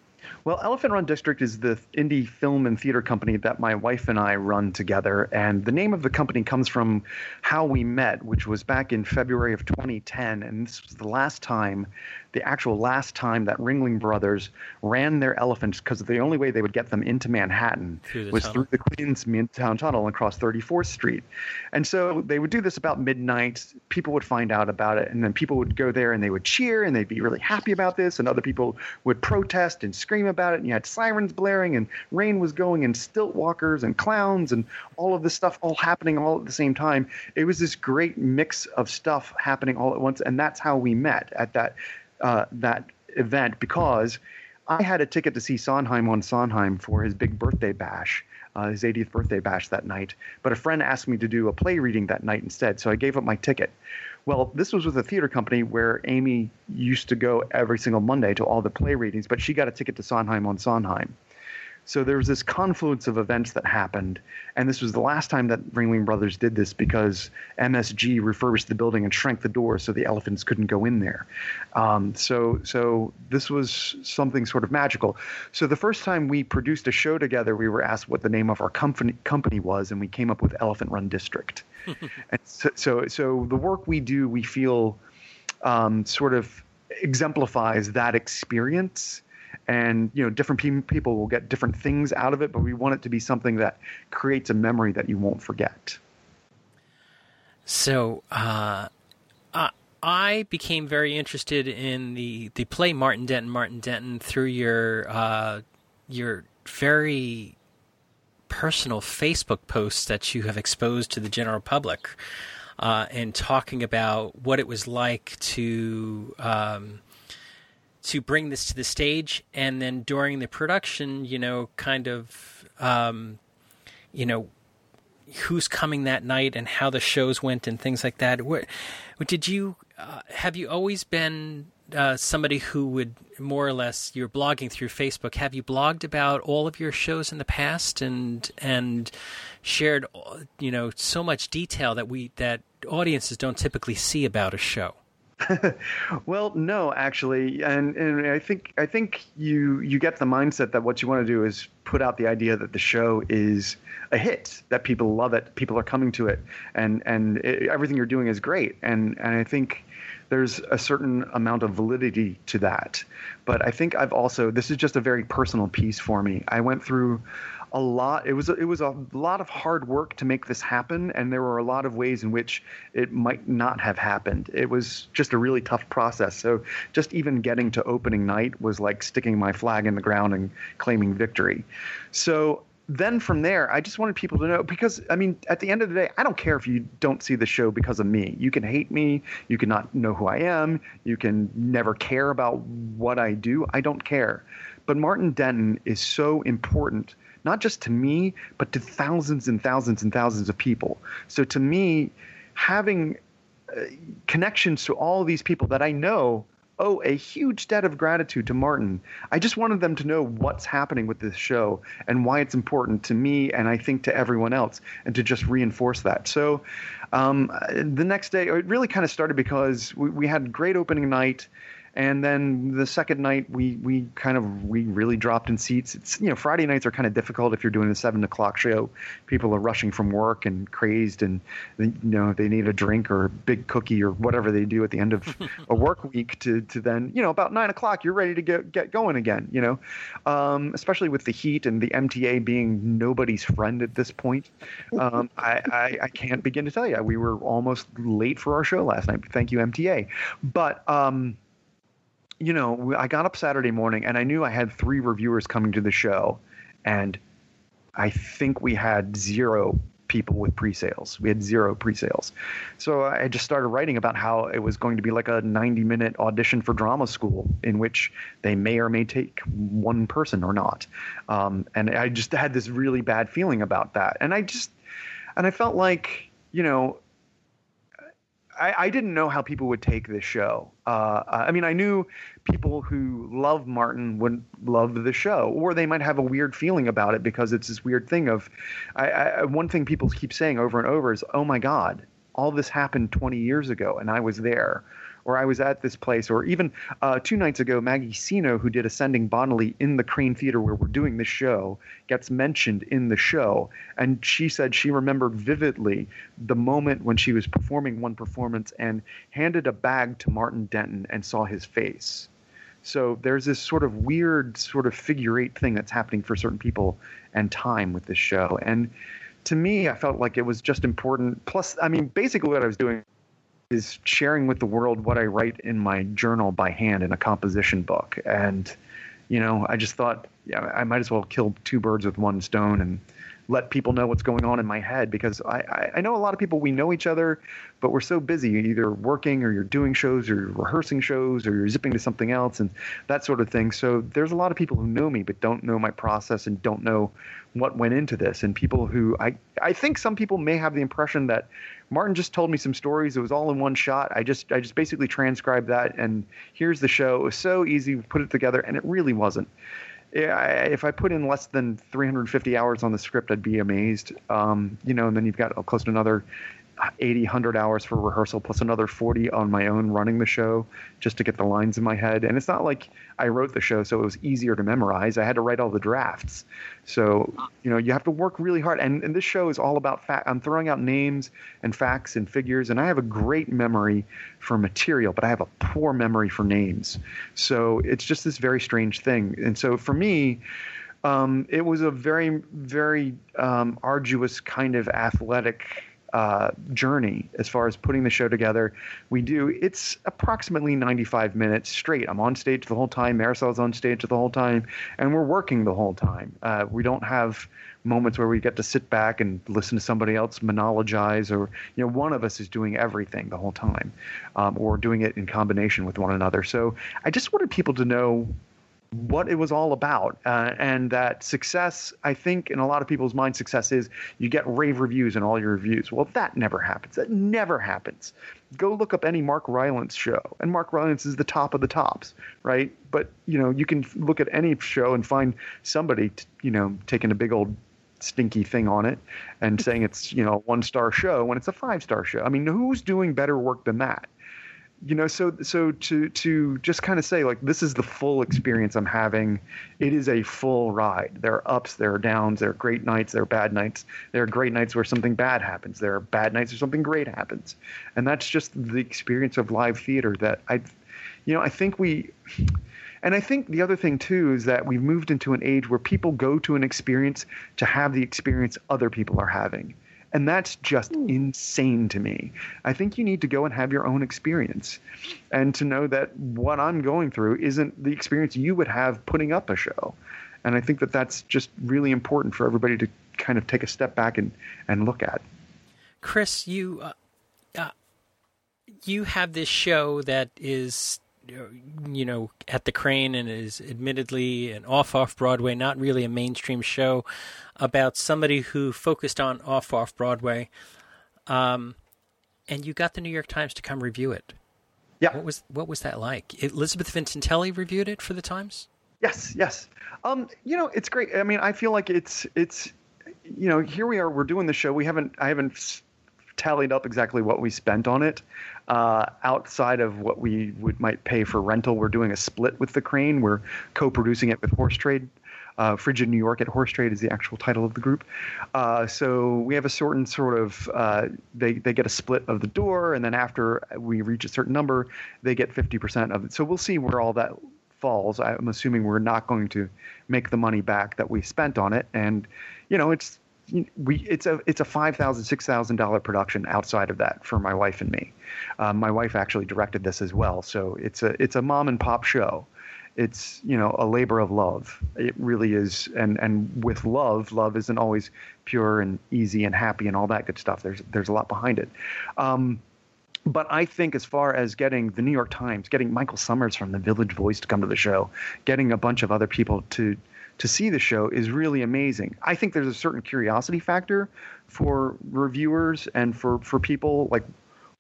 Well, Elephant Run District is the indie film and theater company that my wife and I run together. And the name of the company comes from how we met, which was back in February of 2010. And this was the last time the actual last time that Ringling Brothers ran their elephants because the only way they would get them into Manhattan Through was tunnel. through the Queens Midtown Tunnel and across 34th Street. And so they would do this about midnight. People would find out about it, and then people would go there and they would cheer and they'd be really happy about this, and other people would protest and scream about it. And you had sirens blaring, and rain was going, and stilt walkers and clowns, and all of this stuff all happening all at the same time. It was this great mix of stuff happening all at once, and that's how we met at that uh, that event because I had a ticket to see Sondheim on Sondheim for his big birthday bash, uh, his 80th birthday bash that night. But a friend asked me to do a play reading that night instead, so I gave up my ticket. Well, this was with a theater company where Amy used to go every single Monday to all the play readings, but she got a ticket to Sondheim on Sondheim. So there was this confluence of events that happened, and this was the last time that Ringling Brothers did this because MSG refurbished the building and shrank the doors so the elephants couldn't go in there. Um, so, so this was something sort of magical. So the first time we produced a show together, we were asked what the name of our company company was, and we came up with Elephant Run District. and so, so, so the work we do, we feel um, sort of exemplifies that experience and you know different pe- people will get different things out of it but we want it to be something that creates a memory that you won't forget So, uh, I, became very interested in the, the play Martin Denton, Martin Denton through your uh, your very personal Facebook posts that you have exposed to the general public, uh, and talking about what it was like to. Um, to bring this to the stage, and then during the production, you know, kind of, um, you know, who's coming that night and how the shows went and things like that. What, did you uh, have you always been uh, somebody who would more or less you're blogging through Facebook? Have you blogged about all of your shows in the past and and shared you know so much detail that we that audiences don't typically see about a show? well no actually and, and i think i think you you get the mindset that what you want to do is put out the idea that the show is a hit that people love it people are coming to it and and it, everything you're doing is great. And and i think there's a certain amount of validity to that. But i think i've also this is just a very personal piece for me. I went through a lot it was it was a lot of hard work to make this happen and there were a lot of ways in which it might not have happened. It was just a really tough process. So just even getting to opening night was like sticking my flag in the ground and claiming victory. So then from there i just wanted people to know because i mean at the end of the day i don't care if you don't see the show because of me. You can hate me. You can not know who i am. You can never care about what i do. I don't care. But martin denton is so important not just to me, but to thousands and thousands and thousands of people. So to me, having uh, connections to all these people that I know owe a huge debt of gratitude to Martin. I just wanted them to know what's happening with this show and why it's important to me and I think to everyone else, and to just reinforce that. So um, the next day, it really kind of started because we, we had great opening night and then the second night we we kind of we really dropped in seats. It's you know friday nights are kind of difficult if you're doing a seven o'clock show. People are rushing from work and crazed and you know they need a drink or a big cookie or whatever they do at the end of a work week to to then you know about nine o'clock you're ready to get get going again you know? Um, especially with the heat and the mta being nobody's friend at this point. Um, I, I i can't begin to tell you we were almost late for our show last night. Thank you mta but um you know, I got up Saturday morning and I knew I had three reviewers coming to the show, and I think we had zero people with pre-sales. We had zero pre-sales. So I just started writing about how it was going to be like a 90-minute audition for drama school in which they may or may take one person or not. Um, and I just had this really bad feeling about that. And I just and I felt like, you know, I, I, didn't know how people would take this show. Uh, I mean, I knew people who love Martin would love the show, or they might have a weird feeling about it because it's this weird thing of. I, I, one thing people keep saying over and over is, "Oh my God, all this happened 20 years ago and I was there or I was at this place, or even uh, two nights ago, Maggie Cino, who did Ascending Bodily in the Crane Theater where we're doing this show, gets mentioned in the show. And she said she remembered vividly the moment when she was performing one performance and handed a bag to Martin Denton and saw his face. So there's this sort of weird, sort of figure eight thing that's happening for certain people and time with this show. And to me, I felt like it was just important. Plus, I mean, basically what I was doing is sharing with the world what I write in my journal by hand in a composition book. And, you know, I just thought, yeah, I might as well kill two birds with one stone and let people know what's going on in my head because I, I, I know a lot of people, we know each other, but we're so busy either working or you're doing shows or you're rehearsing shows or you're zipping to something else and that sort of thing. So there's a lot of people who know me but don't know my process and don't know what went into this. And people who I, I think some people may have the impression that Martin just told me some stories. It was all in one shot. I just I just basically transcribed that and here's the show. It was so easy, to put it together, and it really wasn't if I put in less than 350 hours on the script, I'd be amazed. Um, you know, and then you've got close to another 80, 100 hours for rehearsal, plus another 40 on my own running the show just to get the lines in my head. And it's not like I wrote the show, so it was easier to memorize. I had to write all the drafts. So, you know, you have to work really hard. And, and this show is all about fact. I'm throwing out names and facts and figures, and I have a great memory for material, but I have a poor memory for names. So it's just this very strange thing. And so for me, um, it was a very, very um, arduous kind of athletic uh, journey as far as putting the show together. We do it's approximately 95 minutes straight. I'm on stage the whole time. Marisol's on stage the whole time, and we're working the whole time. Uh, we don't have moments where we get to sit back and listen to somebody else monologize, or you know, one of us is doing everything the whole time, um, or doing it in combination with one another. So I just wanted people to know what it was all about. Uh, and that success, I think, in a lot of people's mind, success is you get rave reviews in all your reviews. Well, that never happens. That never happens. Go look up any Mark Rylance show, and Mark Rylance is the top of the tops, right? But you know, you can look at any show and find somebody, t- you know, taking a big old stinky thing on it and saying it's you know a one star show when it's a five star show. I mean, who's doing better work than that? You know so so to to just kind of say like this is the full experience i'm having. It is a full ride. There are ups there are downs there are great nights there are bad nights. There are great nights where something bad happens. There are bad nights where something great happens. And that's just the experience of live theater that i you know i think we and I think the other thing too is that we've moved into an age where people go to an experience to have the experience other people are having. And that's just mm. insane to me. I think you need to go and have your own experience and to know that what I'm going through isn't the experience you would have putting up a show. And I think that that's just really important for everybody to kind of take a step back and, and look at. Chris, you uh, uh, you have this show that is you know at the crane and is admittedly an off off broadway not really a mainstream show about somebody who focused on off off Broadway, um, and you got the New York Times to come review it. Yeah. What was what was that like? Elizabeth Vincentelli reviewed it for the Times. Yes, yes. Um, you know, it's great. I mean, I feel like it's it's you know, here we are. We're doing the show. We haven't I haven't tallied up exactly what we spent on it. Uh, outside of what we would might pay for rental, we're doing a split with the Crane. We're co-producing it with Horse Trade uh, Frigid New York at Horse Trade is the actual title of the group. Uh, so we have a certain sort of uh, they they get a split of the door, and then after we reach a certain number, they get fifty percent of it. So we'll see where all that falls. I'm assuming we're not going to make the money back that we spent on it, and you know it's we it's a it's a five thousand six thousand dollar production outside of that for my wife and me. Um, my wife actually directed this as well, so it's a it's a mom and pop show. It's you know a labor of love. It really is. And and with love love isn't always pure and easy and happy and all that good stuff. There's there's a lot behind it. Um, but I think as far as getting the New York Times, getting Michael Summers from the Village Voice to come to the show, getting a bunch of other people to to see the show is really amazing. I think there's a certain curiosity factor for reviewers and for for people like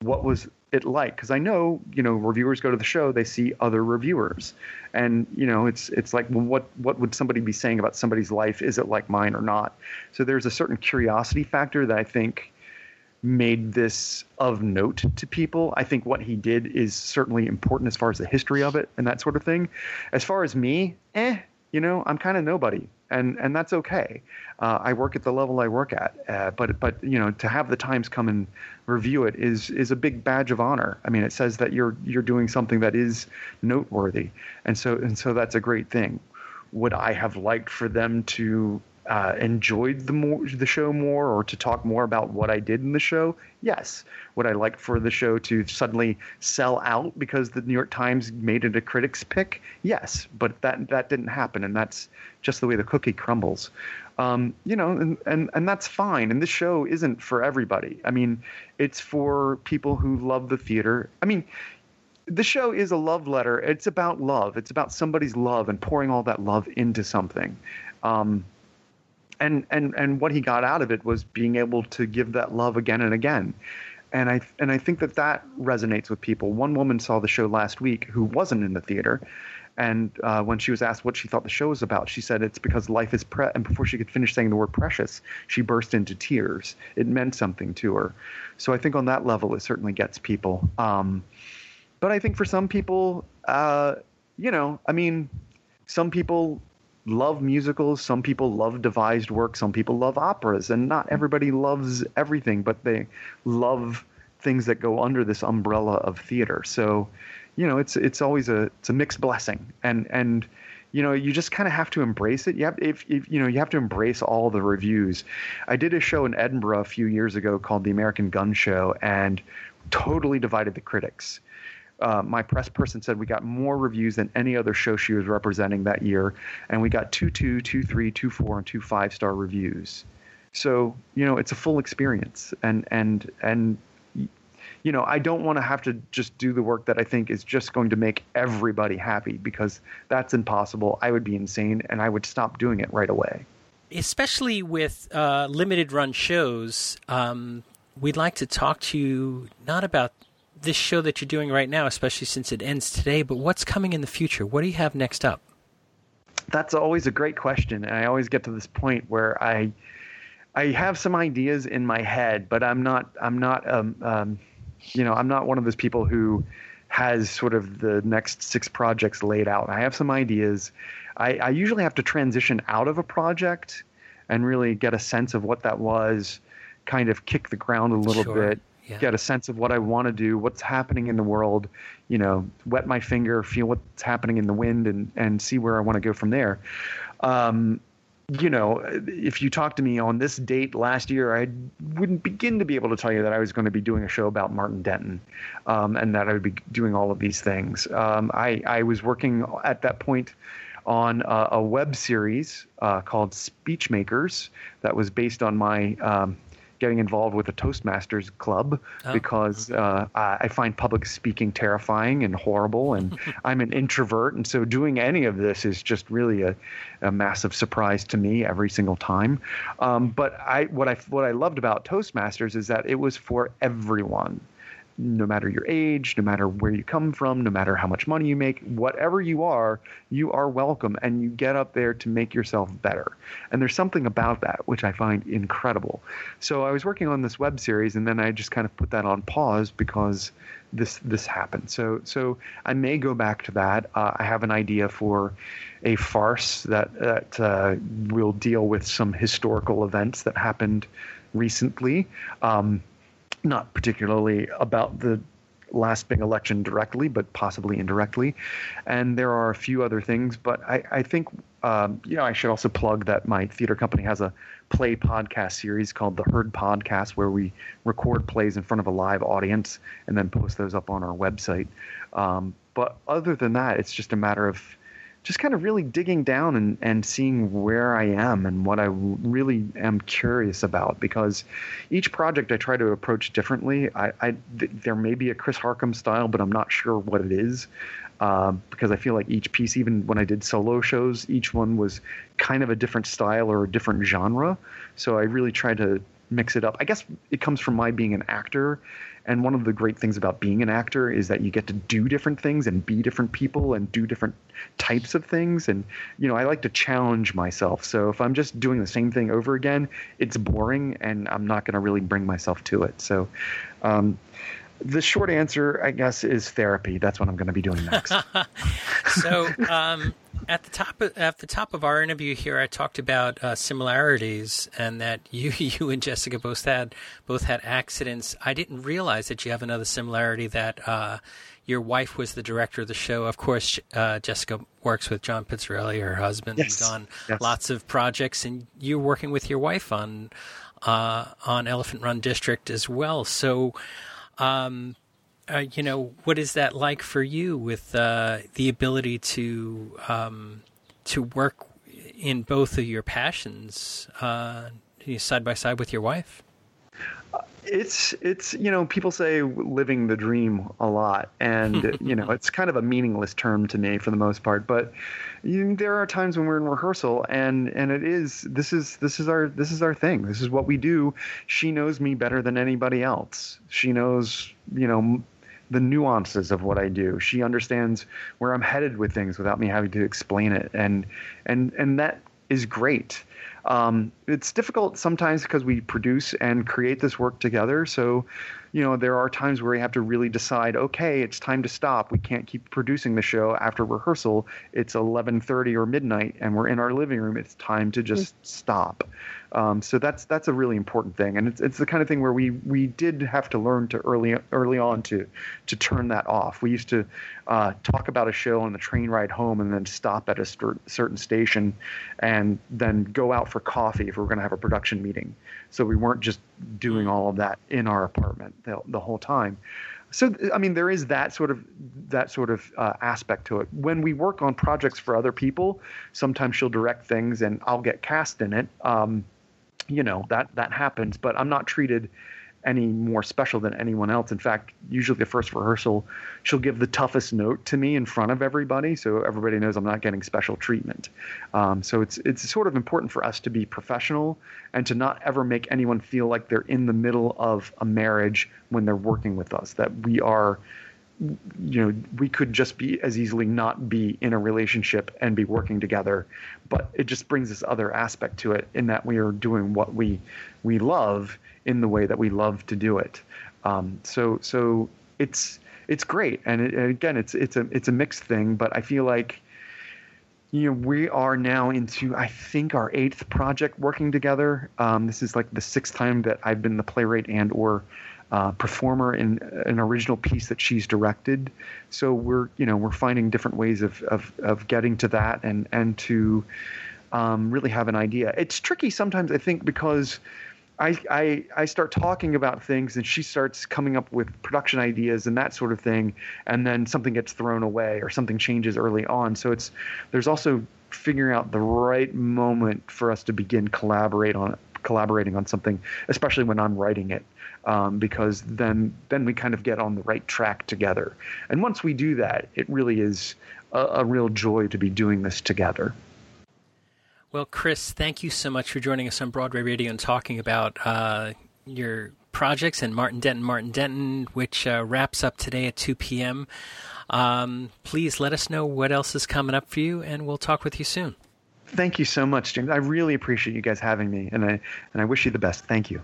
what was it like because i know you know reviewers go to the show they see other reviewers and you know it's it's like well, what what would somebody be saying about somebody's life is it like mine or not so there's a certain curiosity factor that i think made this of note to people. I think what he did is certainly important as far as the history of it and that sort of thing. As far as me, eh, you know, I'm kind of nobody, and and that's okay. Uh, I work at the level I work at, uh, but but you know, to have the Times come and review it is is a big badge of honor. I mean, it says that you're you're doing something that is noteworthy, and so and so that's a great thing. Would I have liked for them to uh, enjoyed the more the show more or to talk more about what I did in the show? Yes. Would I like for the show to suddenly sell out because the New York Times made it a critics pick? Yes, but that that didn't happen, and that's just the way the cookie crumbles. Um, you know, and, and and that's fine. And this show isn't for everybody. I mean, it's for people who love the theater. I mean, the show is a love letter. It's about love. It's about somebody's love and pouring all that love into something. Um, and and and what he got out of it was being able to give that love again and again and i and i think that that resonates with people one woman saw the show last week who wasn't in the theater and uh, when she was asked what she thought the show was about, she said it's because life is pre. And before she could finish saying the word precious, she burst into tears. It meant something to her. So I think on that level, it certainly gets people. Um, but I think for some people, uh, you know, I mean, some people love musicals. Some people love devised work. Some people love operas, and not everybody loves everything, but they love things that go under this umbrella of theater. So, you know, it's it's always a it's a mixed blessing, and and you know you just kind of have to embrace it. You have if, if you know you have to embrace all the reviews. I did a show in Edinburgh a few years ago called the American Gun Show, and totally divided the critics uh, my press person said we got more reviews than any other show she was representing that year, and we got two two, two three, two four, and two five star reviews. So you know it's a full experience, and and and you know I don't want to have to just do the work that I think is just going to make everybody happy because that's impossible. I would be insane, and I would stop doing it right away. Especially with uh, limited run shows, um, we'd like to talk to you not about this show that you're doing right now, especially since it ends today, but what's coming in the future? What do you have next up? That's always a great question, and I always get to this point where I I have some ideas in my head, but I'm not I'm not um, um, you know I'm not one of those people who has sort of the next six projects laid out. I have some ideas. I, I usually have to transition out of a project and really get a sense of what that was, kind of kick the ground a little sure. bit, yeah. get a sense of what I want to do, what's happening in the world, you know, wet my finger, feel what's happening in the wind, and and see where I want to go from there. Um, you know, if you talked to me on this date last year, I wouldn't begin to be able to tell you that I was going to be doing a show about Martin Denton, um, and that I would be doing all of these things. Um, I I was working at that point on a, a web series uh, called Speechmakers that was based on my um, getting involved with the Toastmasters Club oh. because uh, I find public speaking terrifying and horrible, and I'm an introvert, and so doing any of this is just really a, a massive surprise to me every single time. Um, but I what I what I loved about Toastmasters is that it was for everyone no matter your age, no matter where you come from, no matter how much money you make, whatever you are, you are welcome and you get up there to make yourself better. And there's something about that which I find incredible. So I was working on this web series and then I just kind of put that on pause because this this happened. So so I may go back to that. Uh, I have an idea for a farce that that uh, will deal with some historical events that happened recently. Um, not particularly about the last big election directly, but possibly indirectly. And there are a few other things, but I, I think, um, you know, I should also plug that my theater company has a play podcast series called The Heard Podcast, where we record plays in front of a live audience and then post those up on our website. Um, but other than that, it's just a matter of just kind of really digging down and, and seeing where I am and what I really am curious about because each project I try to approach differently. I, I th- there may be a Chris Harcum style, but I'm not sure what it is uh, because I feel like each piece, even when I did solo shows, each one was kind of a different style or a different genre. So I really try to mix it up. I guess it comes from my being an actor. And one of the great things about being an actor is that you get to do different things and be different people and do different types of things. And, you know, I like to challenge myself. So if I'm just doing the same thing over again, it's boring and I'm not going to really bring myself to it. So, um, the short answer, I guess, is therapy. That's what I'm going to be doing next. so, um, at the top of, at the top of our interview here, I talked about uh, similarities and that you you and Jessica both had both had accidents. I didn't realize that you have another similarity that uh, your wife was the director of the show. Of course, uh, Jessica works with John Pizzarelli, her husband, yes. on yes. lots of projects, and you're working with your wife on uh, on Elephant Run District as well. So. Um, uh, you know, what is that like for you with uh, the ability to um, to work in both of your passions uh, side by side with your wife? It's it's you know people say living the dream a lot, and you know it's kind of a meaningless term to me for the most part. But you, there are times when we're in rehearsal, and and it is this is this is our this is our thing. This is what we do. She knows me better than anybody else. She knows you know the nuances of what I do. She understands where I'm headed with things without me having to explain it, and and and that is great. Um, it's difficult sometimes because we produce and create this work together. So, you know, there are times where we have to really decide, okay, it's time to stop. We can't keep producing the show after rehearsal. It's 11:30 or midnight, and we're in our living room. It's time to just mm. stop. Um, so that's that's a really important thing, and it's it's the kind of thing where we we did have to learn to early early on to to turn that off. We used to uh, talk about a show on the train ride home, and then stop at a st- certain station, and then go out for coffee if we are going to have a production meeting. So we weren't just doing all of that in our apartment the, the whole time so i mean there is that sort of that sort of uh, aspect to it when we work on projects for other people sometimes she'll direct things and i'll get cast in it um, you know that that happens but i'm not treated any more special than anyone else. In fact usually the first rehearsal she'll give the toughest note to me in front of everybody so everybody knows i'm not getting special treatment. Um, so it's it's sort of important for us to be professional and to not ever make anyone feel like they're in the middle of a marriage when they're working with us that we are you know we could just be as easily not be in a relationship and be working together but it just brings this other aspect to it in that we are doing what we we love in the way that we love to do it. Um, so so it's it's great. And, it, and again it's it's a it's a mixed thing but i feel like you know we are now into i think our eighth project working together. Um, this is like the sixth time that i've been the playwright and or uh, performer in an original piece that she's directed. So we're you know we're finding different ways of of, of getting to that and and to um, really have an idea. It's tricky sometimes I think because. I, I, I start talking about things and she starts coming up with production ideas and that sort of thing and then something gets thrown away or something changes early on so it's there's also figuring out the right moment for us to begin collaborate on collaborating on something especially when I'm writing it um, because then then we kind of get on the right track together. And once we do that, it really is a, a real joy to be doing this together. Well, Chris, thank you so much for joining us on Broadway Radio and talking about uh, your projects and Martin Denton, Martin Denton, which uh, wraps up today at 2 p.m. Um, please let us know what else is coming up for you, and we'll talk with you soon. Thank you so much, James. I really appreciate you guys having me, and I and I wish you the best. Thank you.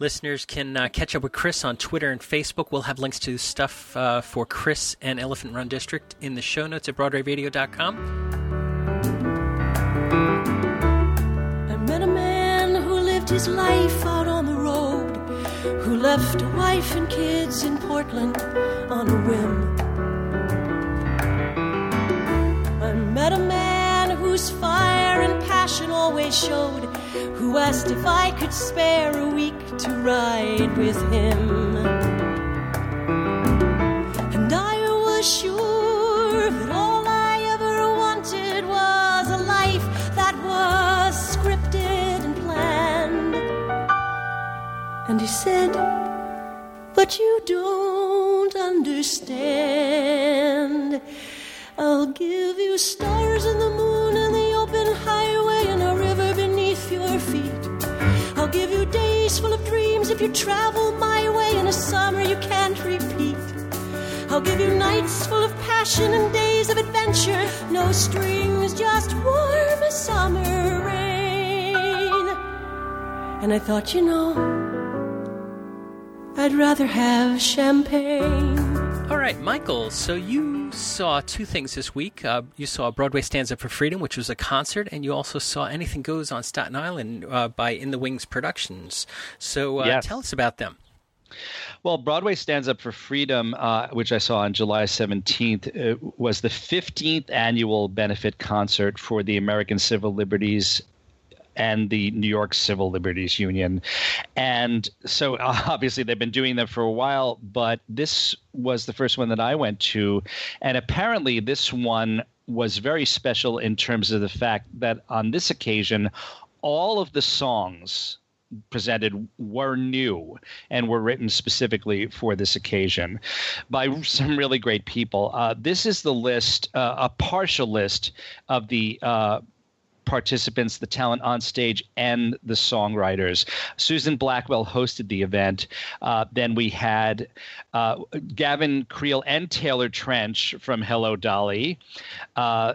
Listeners can uh, catch up with Chris on Twitter and Facebook. We'll have links to stuff uh, for Chris and Elephant Run District in the show notes at BroadwayRadio.com. I met a man who lived his life out on the road, who left a wife and kids in Portland on a whim. Passion always showed who asked if I could spare a week to ride with him. And I was sure that all I ever wanted was a life that was scripted and planned. And he said, But you don't understand. I'll give you stars and the moon and the open highway and a river beneath your feet. I'll give you days full of dreams if you travel my way in a summer you can't repeat. I'll give you nights full of passion and days of adventure. No strings, just warm summer rain. And I thought, you know, I'd rather have champagne. All right, Michael. So you saw two things this week. Uh, you saw Broadway Stands Up for Freedom, which was a concert, and you also saw Anything Goes on Staten Island uh, by In the Wings Productions. So uh, Yes. tell us about them. Well, Broadway Stands Up for Freedom, uh, which I saw on July 17th, uh, was the 15th annual benefit concert for the American Civil Liberties and the New York Civil Liberties Union. And so obviously they've been doing them for a while, but this was the first one that I went to. And apparently this one was very special in terms of the fact that on this occasion, all of the songs presented were new and were written specifically for this occasion by some really great people. Uh, this is the list, uh, a partial list of the. Uh, participants, the talent on stage, and the songwriters. Susan Blackwell hosted the event. Uh, then we had uh, Gavin Creel and Taylor Trensch from Hello Dolly, uh,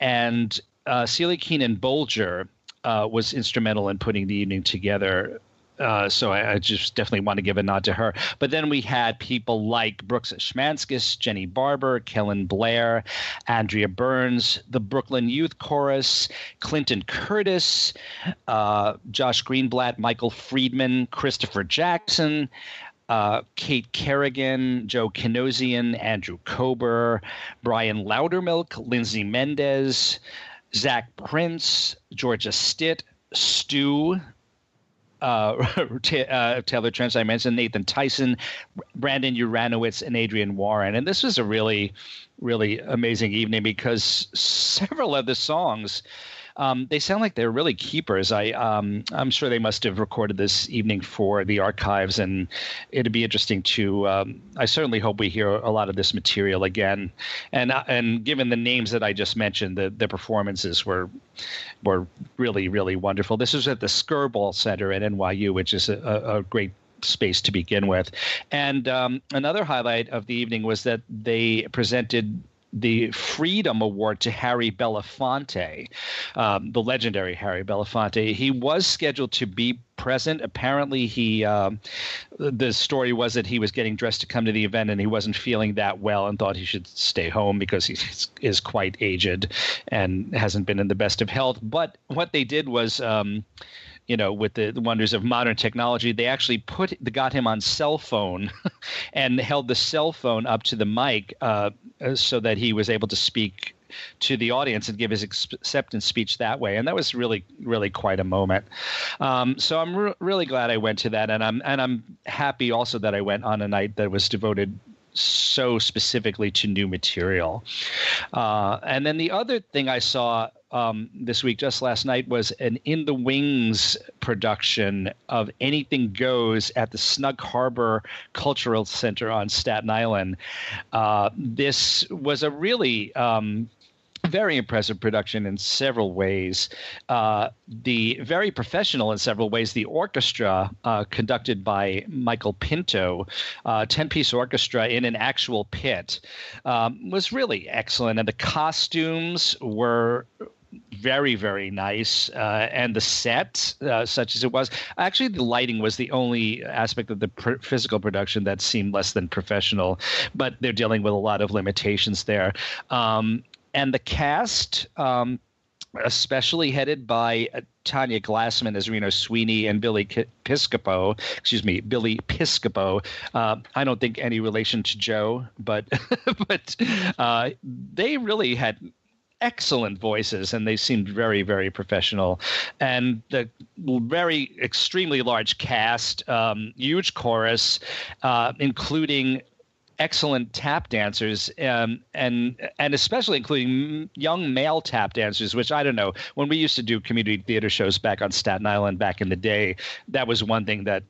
and uh, Celia Keenan Bolger uh, was instrumental in putting the evening together. Uh, so I, I just definitely want to give a nod to her. But then we had people like Brooks Ashmanskas, Jenny Barber, Kellen Blair, Andrea Burns, the Brooklyn Youth Chorus, Clinton Curtis, uh, Josh Greenblatt, Michael Friedman, Christopher Jackson, uh, Kait Kerrigan, Joe Kinosian, Andrew Kober, Brian Loudermilk, Lindsay Mendez, Zach Prince, Georgia Stitt, Stu, uh, uh, Taylor Trensch, I mentioned Nathan Tysen, Brandon Uranowitz, and Adrienne Warren. And this was a really, really amazing evening because several of the songs. Um, they sound like they're really keepers. I um, I'm sure they must have recorded this evening for the archives, and it'd be interesting to. Um, I certainly hope we hear a lot of this material again. And uh, and given the names that I just mentioned, the the performances were were really really wonderful. This was at the Skirball Center at NYU, which is a, a great space to begin with. And um, another highlight of the evening was that they presented the Freedom Award to Harry Belafonte, um, the legendary Harry Belafonte. He was scheduled to be present. Apparently, he um, the story was that he was getting dressed to come to the event and he wasn't feeling that well and thought he should stay home because he is quite aged and hasn't been in the best of health. But what they did was. Um, you know, with the, the wonders of modern technology, they actually put got him on cell phone, and held the cell phone up to the mic uh, so that he was able to speak to the audience and give his acceptance speech that way, and that was really, really quite a moment. Um, so I'm re- really glad I went to that, and I'm and I'm happy also that I went on a night that was devoted so specifically to new material. Uh, and then the other thing I saw um, this week, just last night, was an In the Wings production of Anything Goes at the Snug Harbor Cultural Center on Staten Island. Uh, this was a really um, very impressive production in several ways. Uh, the very professional in several ways. The orchestra, uh, conducted by Michael Pinto, uh, ten-piece orchestra in an actual pit, um, was really excellent, and the costumes were very very nice uh, and the set uh, such as it was actually the lighting was the only aspect of the pr- physical production that seemed less than professional but they're dealing with a lot of limitations there um, and the cast um, especially headed by uh, Tanya Glassman as Reno Sweeney and Billy Piscopo. Excuse me, Billy Piscopo. Uh, I don't think any relation to Joe, but but uh, they really had excellent voices and they seemed very very professional. And the very extremely large cast um, huge chorus uh, including excellent tap dancers um, and and especially including young male tap dancers which i don't know when we used to do community theater shows back on staten island back in the day that was one thing that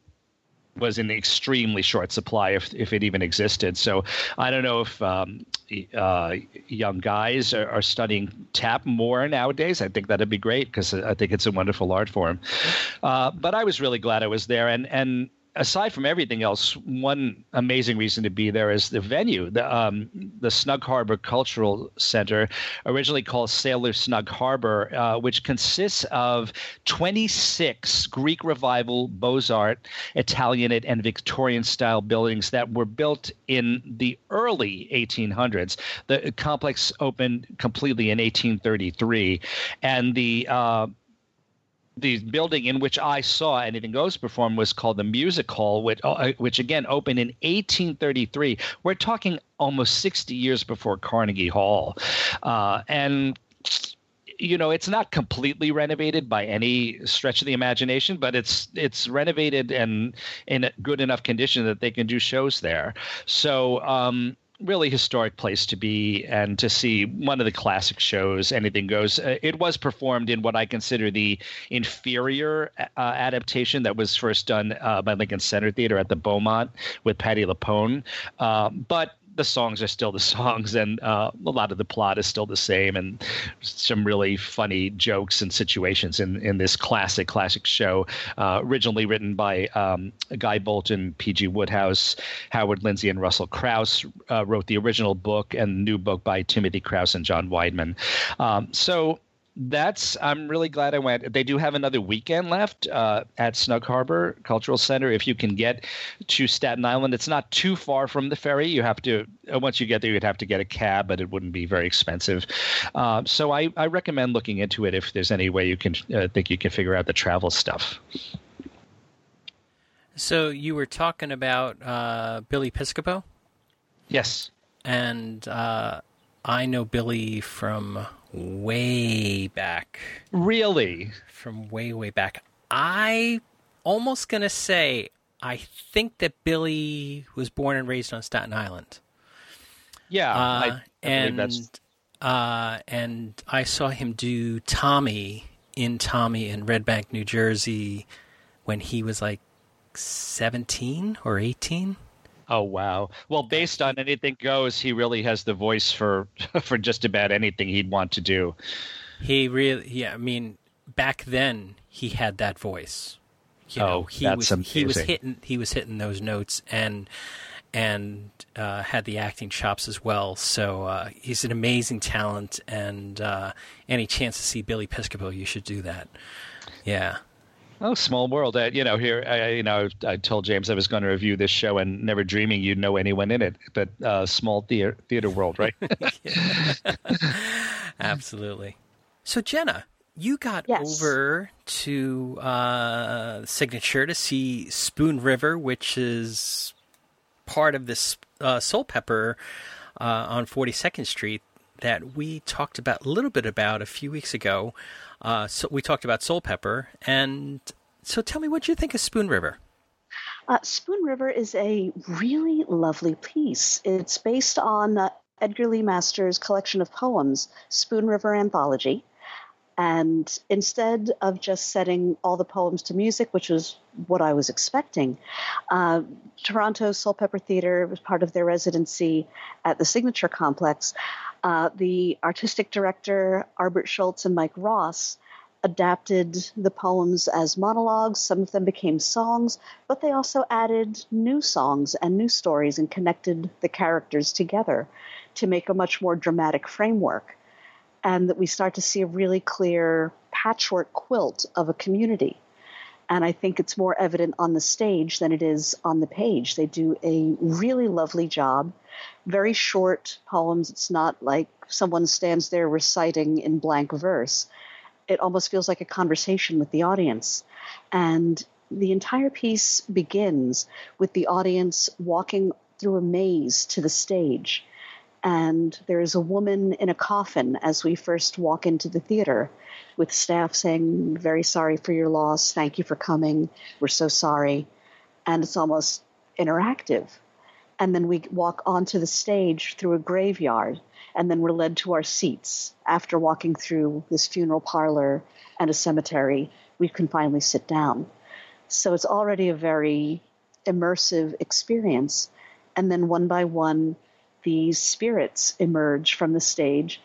was in extremely short supply if, if it even existed. So I don't know if um, uh, young guys are, are, studying tap more nowadays. I think that'd be great because I think it's a wonderful art form. Uh, but I was really glad I was there, and and aside from everything else, one amazing reason to be there is the venue, the um, the Snug Harbor Cultural Center, originally called Sailor Snug Harbor, uh, which consists of 26 Greek Revival, Beaux Art, Italianate, and Victorian style buildings that were built in the early 1800s. The complex opened completely in 1833, and the uh, the building in which I saw Anything Goes perform was called the Music Hall, which, uh, which again opened in 1833. We're talking almost 60 years before Carnegie Hall. Uh, and you know it's not completely renovated by any stretch of the imagination but it's it's renovated and in good enough condition that they can do shows there so um, really historic place to be and to see one of the classic shows anything goes. Uh, it was performed in what i consider the inferior uh, adaptation that was first done uh, by lincoln center theater at the beaumont with Patti LuPone. Uh, but the songs are still the songs, and uh, a lot of the plot is still the same, and some really funny jokes and situations in, in this classic, classic show. Uh, originally written by um, Guy Bolton, P.G. Wodehouse, Howard Lindsay, and Russell Crouse uh, wrote the original book, and new book by Timothy Crouse and John Weidman. Um, so that's I'm really glad I went. They do have another weekend left uh, at Snug Harbor Cultural Center. If you can get to Staten Island, it's not too far from the ferry. You have to uh, once you get there, you'd have to get a cab, but it wouldn't be very expensive. Uh, so I, I recommend looking into it if there's any way you can uh, think you can figure out the travel stuff. So you were talking about uh, Billy Piscopo. Yes, and uh, I know Billy from way back. Really? From way, way back. I almost gonna say I think that Billy was born and raised on Staten Island. Yeah, uh, I, I and uh, and I saw him do Tommy in Tommy in Red Bank, New Jersey, when he was like seventeen or eighteen. Oh wow! Well, based on anything goes, he really has the voice for for just about anything he'd want to do. He really, yeah. I mean, back then he had that voice. You know, oh, he that's was amazing. he was hitting he was hitting those notes and and uh, had the acting chops as well. So uh, he's an amazing talent, and uh, any chance to see Billy Piscopo, you should do that. Yeah. Oh, small world. Uh, you know, here, I, you know, I told James I was going to review this show and never dreaming you'd know anyone in it. But uh, small theater, theater world, right? Absolutely. So, Jena, you got yes. over to uh, Signature to see Spoon River, which is part of this uh, Soulpepper uh, on 42nd Street that we talked about a little bit about a few weeks ago. Uh, so we talked about Soulpepper, and so tell me what you think of Spoon River. Uh, Spoon River is a really lovely piece. It's based on uh, Edgar Lee Masters' collection of poems, Spoon River Anthology. And instead of just setting all the poems to music, which was what I was expecting, uh, Toronto Soulpepper Theatre was part of their residency at the Signature Complex. Uh, the artistic director, Albert Schultz and Mike Ross, adapted the poems as monologues. Some of them became songs, but they also added new songs and new stories and connected the characters together to make a much more dramatic framework. And that we start to see a really clear patchwork quilt of a community. And I think it's more evident on the stage than it is on the page. They do a really lovely job very short poems. It's not like someone stands there reciting in blank verse. It almost feels like a conversation with the audience. And the entire piece begins with the audience walking through a maze to the stage. And there is a woman in a coffin as we first walk into the theater, with staff saying, Very sorry for your loss. Thank you for coming. We're so sorry. And it's almost interactive and then we walk onto the stage through a graveyard, and then we're led to our seats. After walking through this funeral parlor and a cemetery, we can finally sit down. So it's already a very immersive experience. And then one by one, these spirits emerge from the stage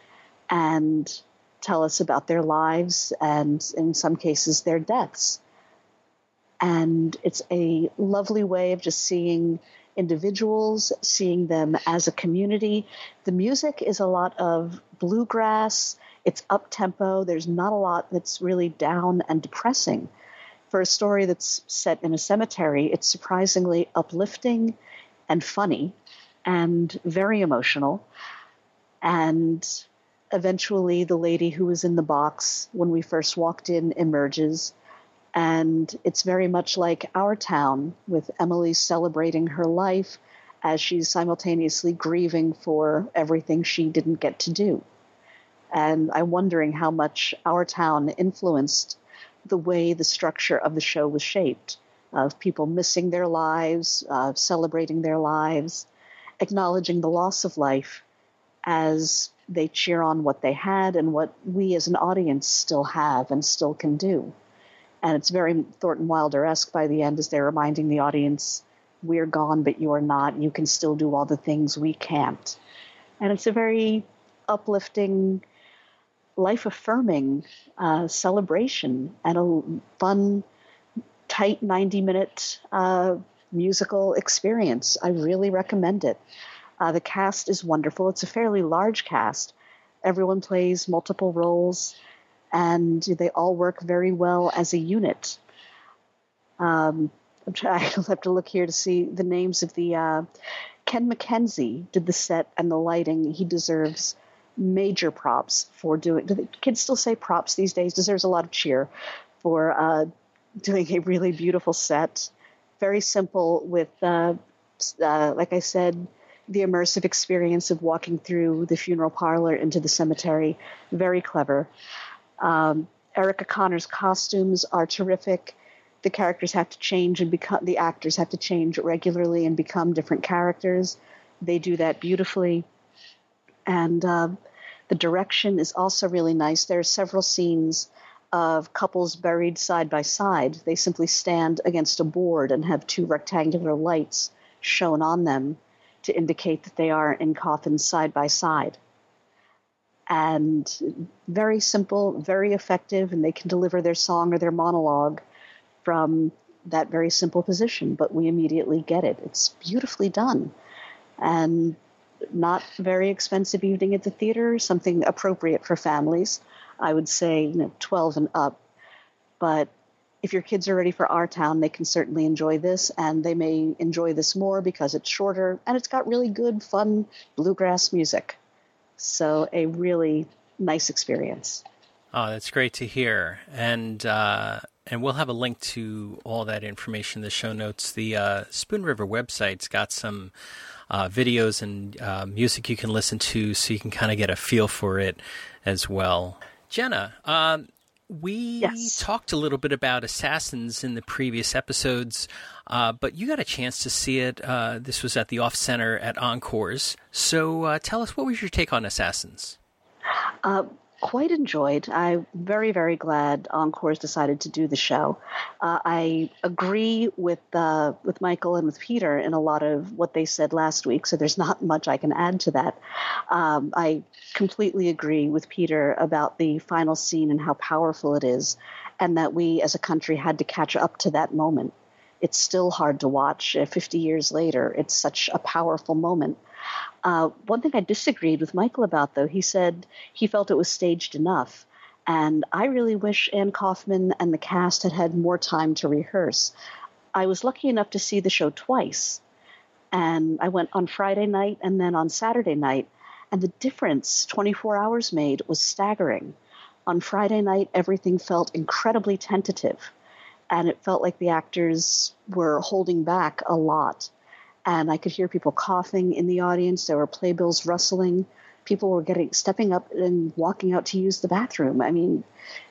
and tell us about their lives and, in some cases, their deaths. And it's a lovely way of just seeing individuals, seeing them as a community. The music is a lot of bluegrass, it's up tempo, there's not a lot that's really down and depressing. For a story that's set in a cemetery, it's surprisingly uplifting and funny and very emotional. And eventually, the lady who was in the box when we first walked in emerges and it's very much like our town, with Emily celebrating her life as she's simultaneously grieving for everything she didn't get to do. And I'm wondering how much our town influenced the way the structure of the show was shaped of people missing their lives, uh, celebrating their lives, acknowledging the loss of life as they cheer on what they had and what we as an audience still have and still can do. And it's very Thornton Wilder esque by the end as they're reminding the audience, we're gone, but you're not. You can still do all the things we can't. And it's a very uplifting, life affirming uh, celebration and a fun, tight 90 minute uh, musical experience. I really recommend it. Uh, the cast is wonderful. It's a fairly large cast. Everyone plays multiple roles and they all work very well as a unit. Um, I'm trying, I'll have to look here to see the names of the. Uh, Ken McKenzie did the set and the lighting. He deserves major props for doing. Do the kids still say props these days? Deserves a lot of cheer for uh, doing a really beautiful set. Very simple with, uh, uh, like I said, the immersive experience of walking through the funeral parlor into the cemetery. Very clever. Um, Erica Connor's costumes are terrific. The characters have to change and become the actors have to change regularly and become different characters. They do that beautifully, and uh, the direction is also really nice. There are several scenes of couples buried side by side. They simply stand against a board and have two rectangular lights shown on them to indicate that they are in coffins side by side and very simple, very effective, and they can deliver their song or their monologue from that very simple position, but we immediately get it. It's beautifully done and not very expensive evening at the theater, something appropriate for families. I would say, you know, 12 and up. But if your kids are ready for our town, they can certainly enjoy this, and they may enjoy this more because it's shorter and it's got really good, fun bluegrass music. So a really nice experience. Oh, that's great to hear. And uh, and we'll have a link to all that information in the show notes. The uh, Spoon River website's got some uh, videos and uh, music you can listen to, so you can kind of get a feel for it as well. Jena, um, we yes. talked a little bit about Assassins in the previous episodes, uh, but you got a chance to see it. Uh, this was at the Off Center at Encores. So uh, tell us, what was your take on Assassins? Uh, quite enjoyed. I'm very, very glad Encores decided to do the show. Uh, I agree with uh, with Michael and with Peter in a lot of what they said last week, so there's not much I can add to that. Um, I completely agree with Peter about the final scene and how powerful it is, and that we as a country had to catch up to that moment. It's still hard to watch uh, 50 years later. It's such a powerful moment. Uh, one thing I disagreed with Michael about, though, he said he felt it was staged enough. And I really wish Anne Kaufman and the cast had had more time to rehearse. I was lucky enough to see the show twice. And I went on Friday night and then on Saturday night. And the difference 24 hours made was staggering. On Friday night, everything felt incredibly tentative. And it felt like the actors were holding back a lot and I could hear people coughing in the audience. There were playbills rustling. People were getting stepping up and walking out to use the bathroom. I mean,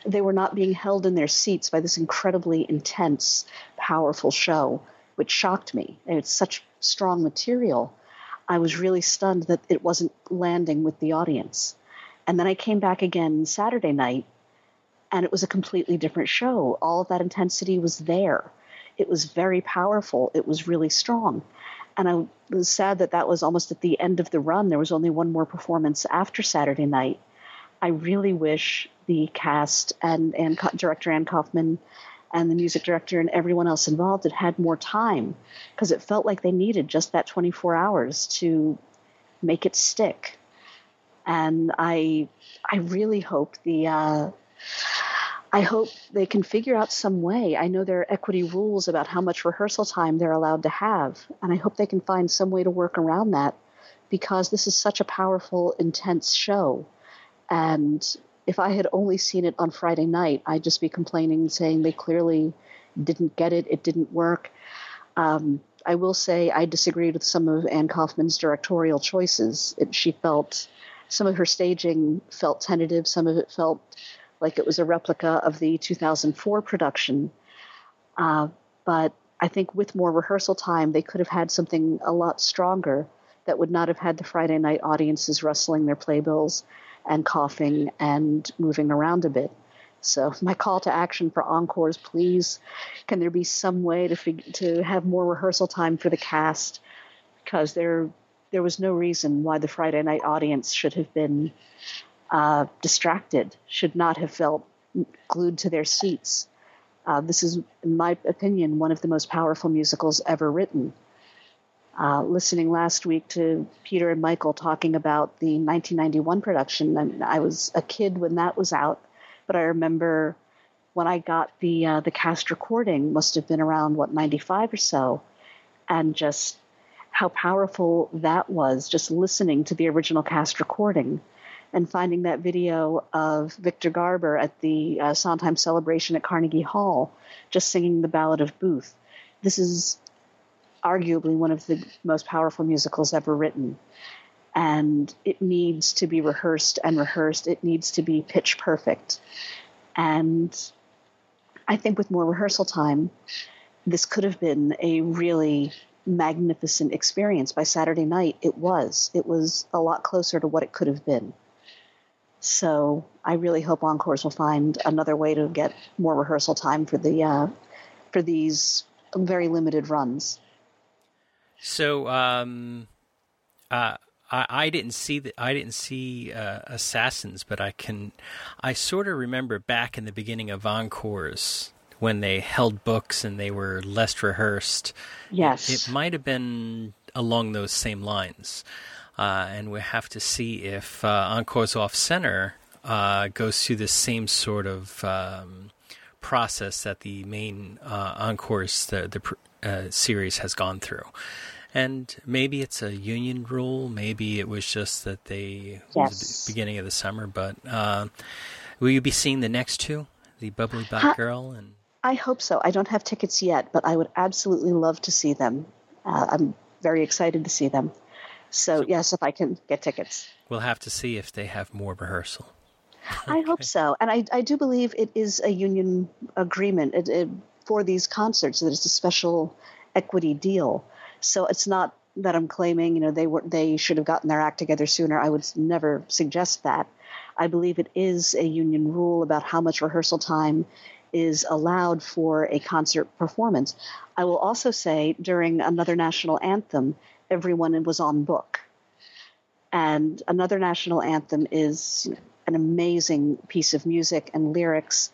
they were not being held in their seats by this incredibly intense, powerful show, which shocked me. It's such strong material. I was really stunned that it wasn't landing with the audience. And then I came back again Saturday night, and it was a completely different show. All of that intensity was there It was very powerful. It was really strong. And I was sad that that was almost at the end of the run. There was only one more performance after Saturday night. I really wish the cast and, and director Anne Kaufman and the music director and everyone else involved had had more time because it felt like they needed just that 24 hours to make it stick. And I, I really hope the, uh, I hope they can figure out some way. I know there are equity rules about how much rehearsal time they're allowed to have, and I hope they can find some way to work around that because this is such a powerful, intense show. And if I had only seen it on Friday night, I'd just be complaining, saying they clearly didn't get it, it didn't work. Um, I will say I disagreed with some of Anne Kaufman's directorial choices. It, she felt some of her staging felt tentative, some of it felt like it was a replica of the 2004 production. Uh, but I think with more rehearsal time, they could have had something a lot stronger that would not have had the Friday night audiences rustling their playbills and coughing and moving around a bit. So my call to action for encores, please, can there be some way to fig- to have more rehearsal time for the cast? Because there there was no reason why the Friday night audience should have been uh, distracted, should not have felt glued to their seats. Uh, this is, in my opinion, one of the most powerful musicals ever written. Uh, listening last week to Peter and Michael talking about the 1991 production, and I was a kid when that was out, but I remember when I got the uh, the cast recording, must have been around what 95 or so, and just how powerful that was. Just listening to the original cast recording and finding that video of Victor Garber at the uh, Sondheim celebration at Carnegie Hall, just singing the Ballad of Booth. This is arguably one of the most powerful musicals ever written. And it needs to be rehearsed and rehearsed. It needs to be pitch perfect. And I think with more rehearsal time, this could have been a really magnificent experience. By Saturday night, it was. It was a lot closer to what it could have been. So I really hope Encores will find another way to get more rehearsal time for the uh, for these very limited runs. So um, uh, I, I, didn't see the, I didn't see uh, Assassins, but I can I sort of remember back in the beginning of Encores when they held books and they were less rehearsed. Yes, it, it might have been along those same lines. Uh, and we have to see if uh, Encores Off Center uh, goes through the same sort of um, process that the main uh, Encores the the uh, series has gone through. And maybe it's a union rule. Maybe it was just that they yes. the beginning of the summer. But uh, will you be seeing the next two, the Bubbly Black Girl and? I hope so. I don't have tickets yet, but I would absolutely love to see them. I'm very excited to see them. So, so, yes, if I can get tickets. We'll have to see if they have more rehearsal. I hope so, and I, I do believe it is a union agreement it, it, for these concerts that it's a special equity deal. So it's not that I'm claiming you know they were they should have gotten their act together sooner. I would never suggest that. I believe it is a union rule about how much rehearsal time is allowed for a concert performance. I will also say during another national anthem, everyone was on book. And another national anthem is an amazing piece of music and lyrics.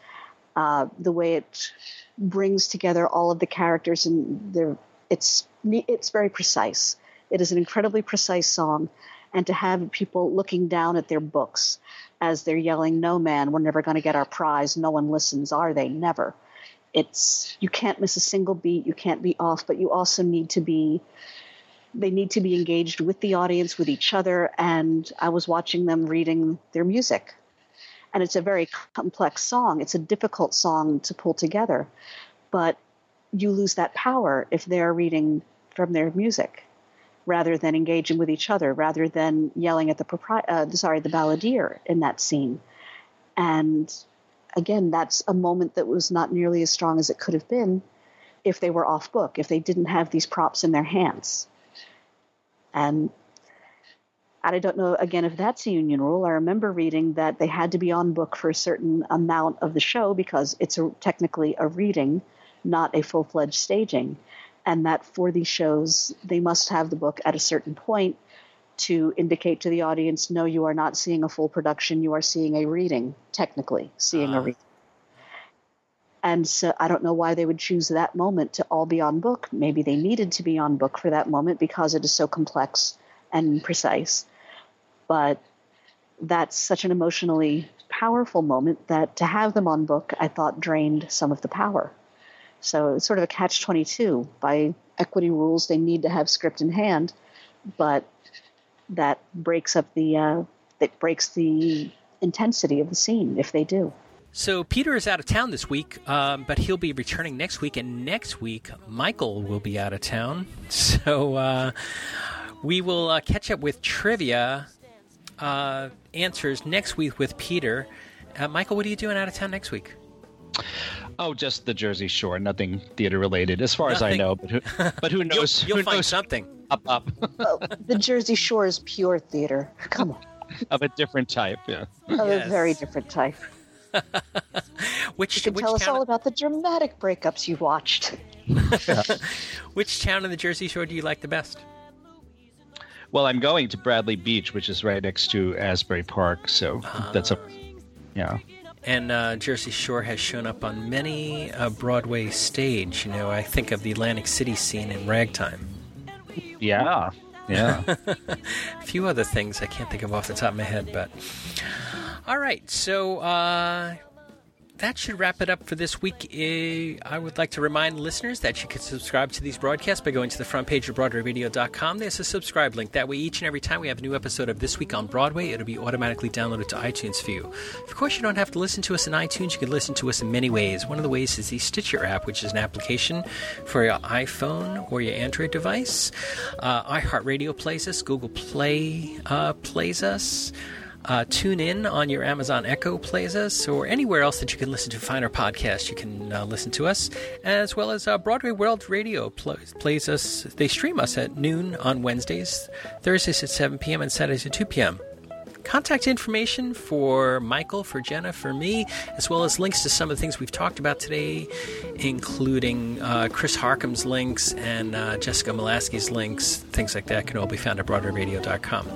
Uh, the way it brings together all of the characters and it's it's very precise. It is an incredibly precise song, and to have people looking down at their books as they're yelling, "No man, we're never going to get our prize. No one listens, are they? Never." It's you can't miss a single beat. You can't be off, but you also need to be they need to be engaged with the audience, with each other. And I was watching them reading their music. And it's a very complex song. It's a difficult song to pull together. But you lose that power if they're reading from their music rather than engaging with each other, rather than yelling at the propri- uh, sorry, the balladeer in that scene. And again, that's a moment that was not nearly as strong as it could have been if they were off book, if they didn't have these props in their hands. And I don't know again if that's a union rule. I remember reading that they had to be on book for a certain amount of the show because it's a, technically a reading, not a full fledged staging. And that for these shows, they must have the book at a certain point to indicate to the audience no, you are not seeing a full production, you are seeing a reading, technically, seeing uh. a reading. And so I don't know why they would choose that moment to all be on book. Maybe they needed to be on book for that moment because it is so complex and precise. But that's such an emotionally powerful moment that to have them on book, I thought drained some of the power. So it's sort of a catch 22. By equity rules, they need to have script in hand, but that breaks up the, uh, that breaks the intensity of the scene if they do. So Peter is out of town this week, um, but he'll be returning next week, and next week Michael will be out of town. So uh, we will uh, catch up with trivia uh, answers next week with Peter. Uh, Michael, what are you doing out of town next week? Oh, just the Jersey Shore, nothing theater related, as far nothing. as I know. But who, but who knows? you'll, you'll who find knows? something. Up, up. oh, the Jersey Shore is pure theater. Come on. of a different type, yeah. Of yes. a very different type. which you can which tell us all of, about the dramatic breakups you watched. which town in the Jersey Shore do you like the best? Well, I'm going to Bradley Beach, which is right next to Asbury Park, so uh, that's a yeah. And uh, Jersey Shore has shown up on many a Broadway stage. You know, I think of the Atlantic City scene in Ragtime. Yeah, yeah. a few other things I can't think of off the top of my head, but all right. So uh, that should wrap it up for this week. I would like to remind listeners that you can subscribe to these broadcasts by going to the front page of BroadwayRadio.com. There's a subscribe link. That way, each and every time we have a new episode of This Week on Broadway, it'll be automatically downloaded to iTunes for you. Of course, you don't have to listen to us in iTunes. You can listen to us in many ways. One of the ways is the Stitcher app, which is an application for your iPhone or your Android device. Uh, iHeartRadio plays us. Google Play uh, plays us. Uh, tune in on your Amazon Echo plays us, or anywhere else that you can listen to finer podcasts. You can uh, listen to us, as well as uh, Broadway World Radio pl- plays us. They stream us at noon on Wednesdays, Thursdays at 7 p.m., and Saturdays at 2 p.m. Contact information for Michael, for Jena, for me, as well as links to some of the things we've talked about today, including uh, Chris Harcum's links and uh, Jessica Molaskey's links. Things like that can all be found at BroadwayRadio.com.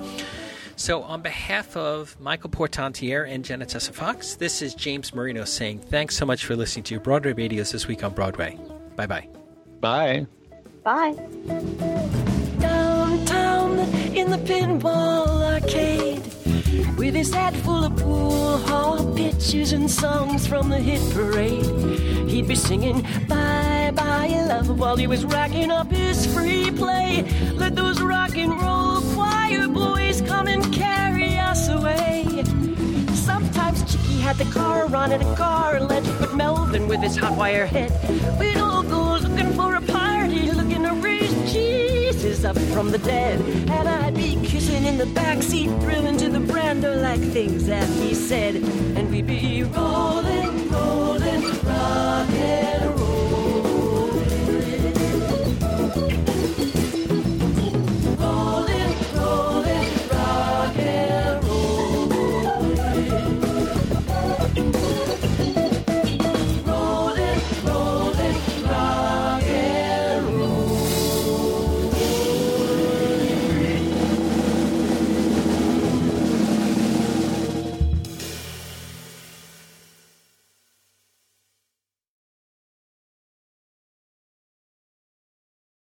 So, on behalf of Michael Portantiere and Jena Tesse Fox, this is James Marino saying thanks so much for listening to Broadway Radios this week on Broadway. Bye bye. Bye. Bye. Downtown in the pinball arcade, with his hat full of pool hall pictures and songs from the hit parade, he'd be singing Bye Bye Love while he was racking up his free play. Let those rock and roll choir boys come and carry us away. Sometimes Chicky had the car running a car let but Melvin with his hot wire head. We'd all go looking for a party, looking to raise Jesus up from the dead. And I'd be kissing in the backseat, thrilling to the Brando like things that he said. And we'd be rolling, rolling, rocking.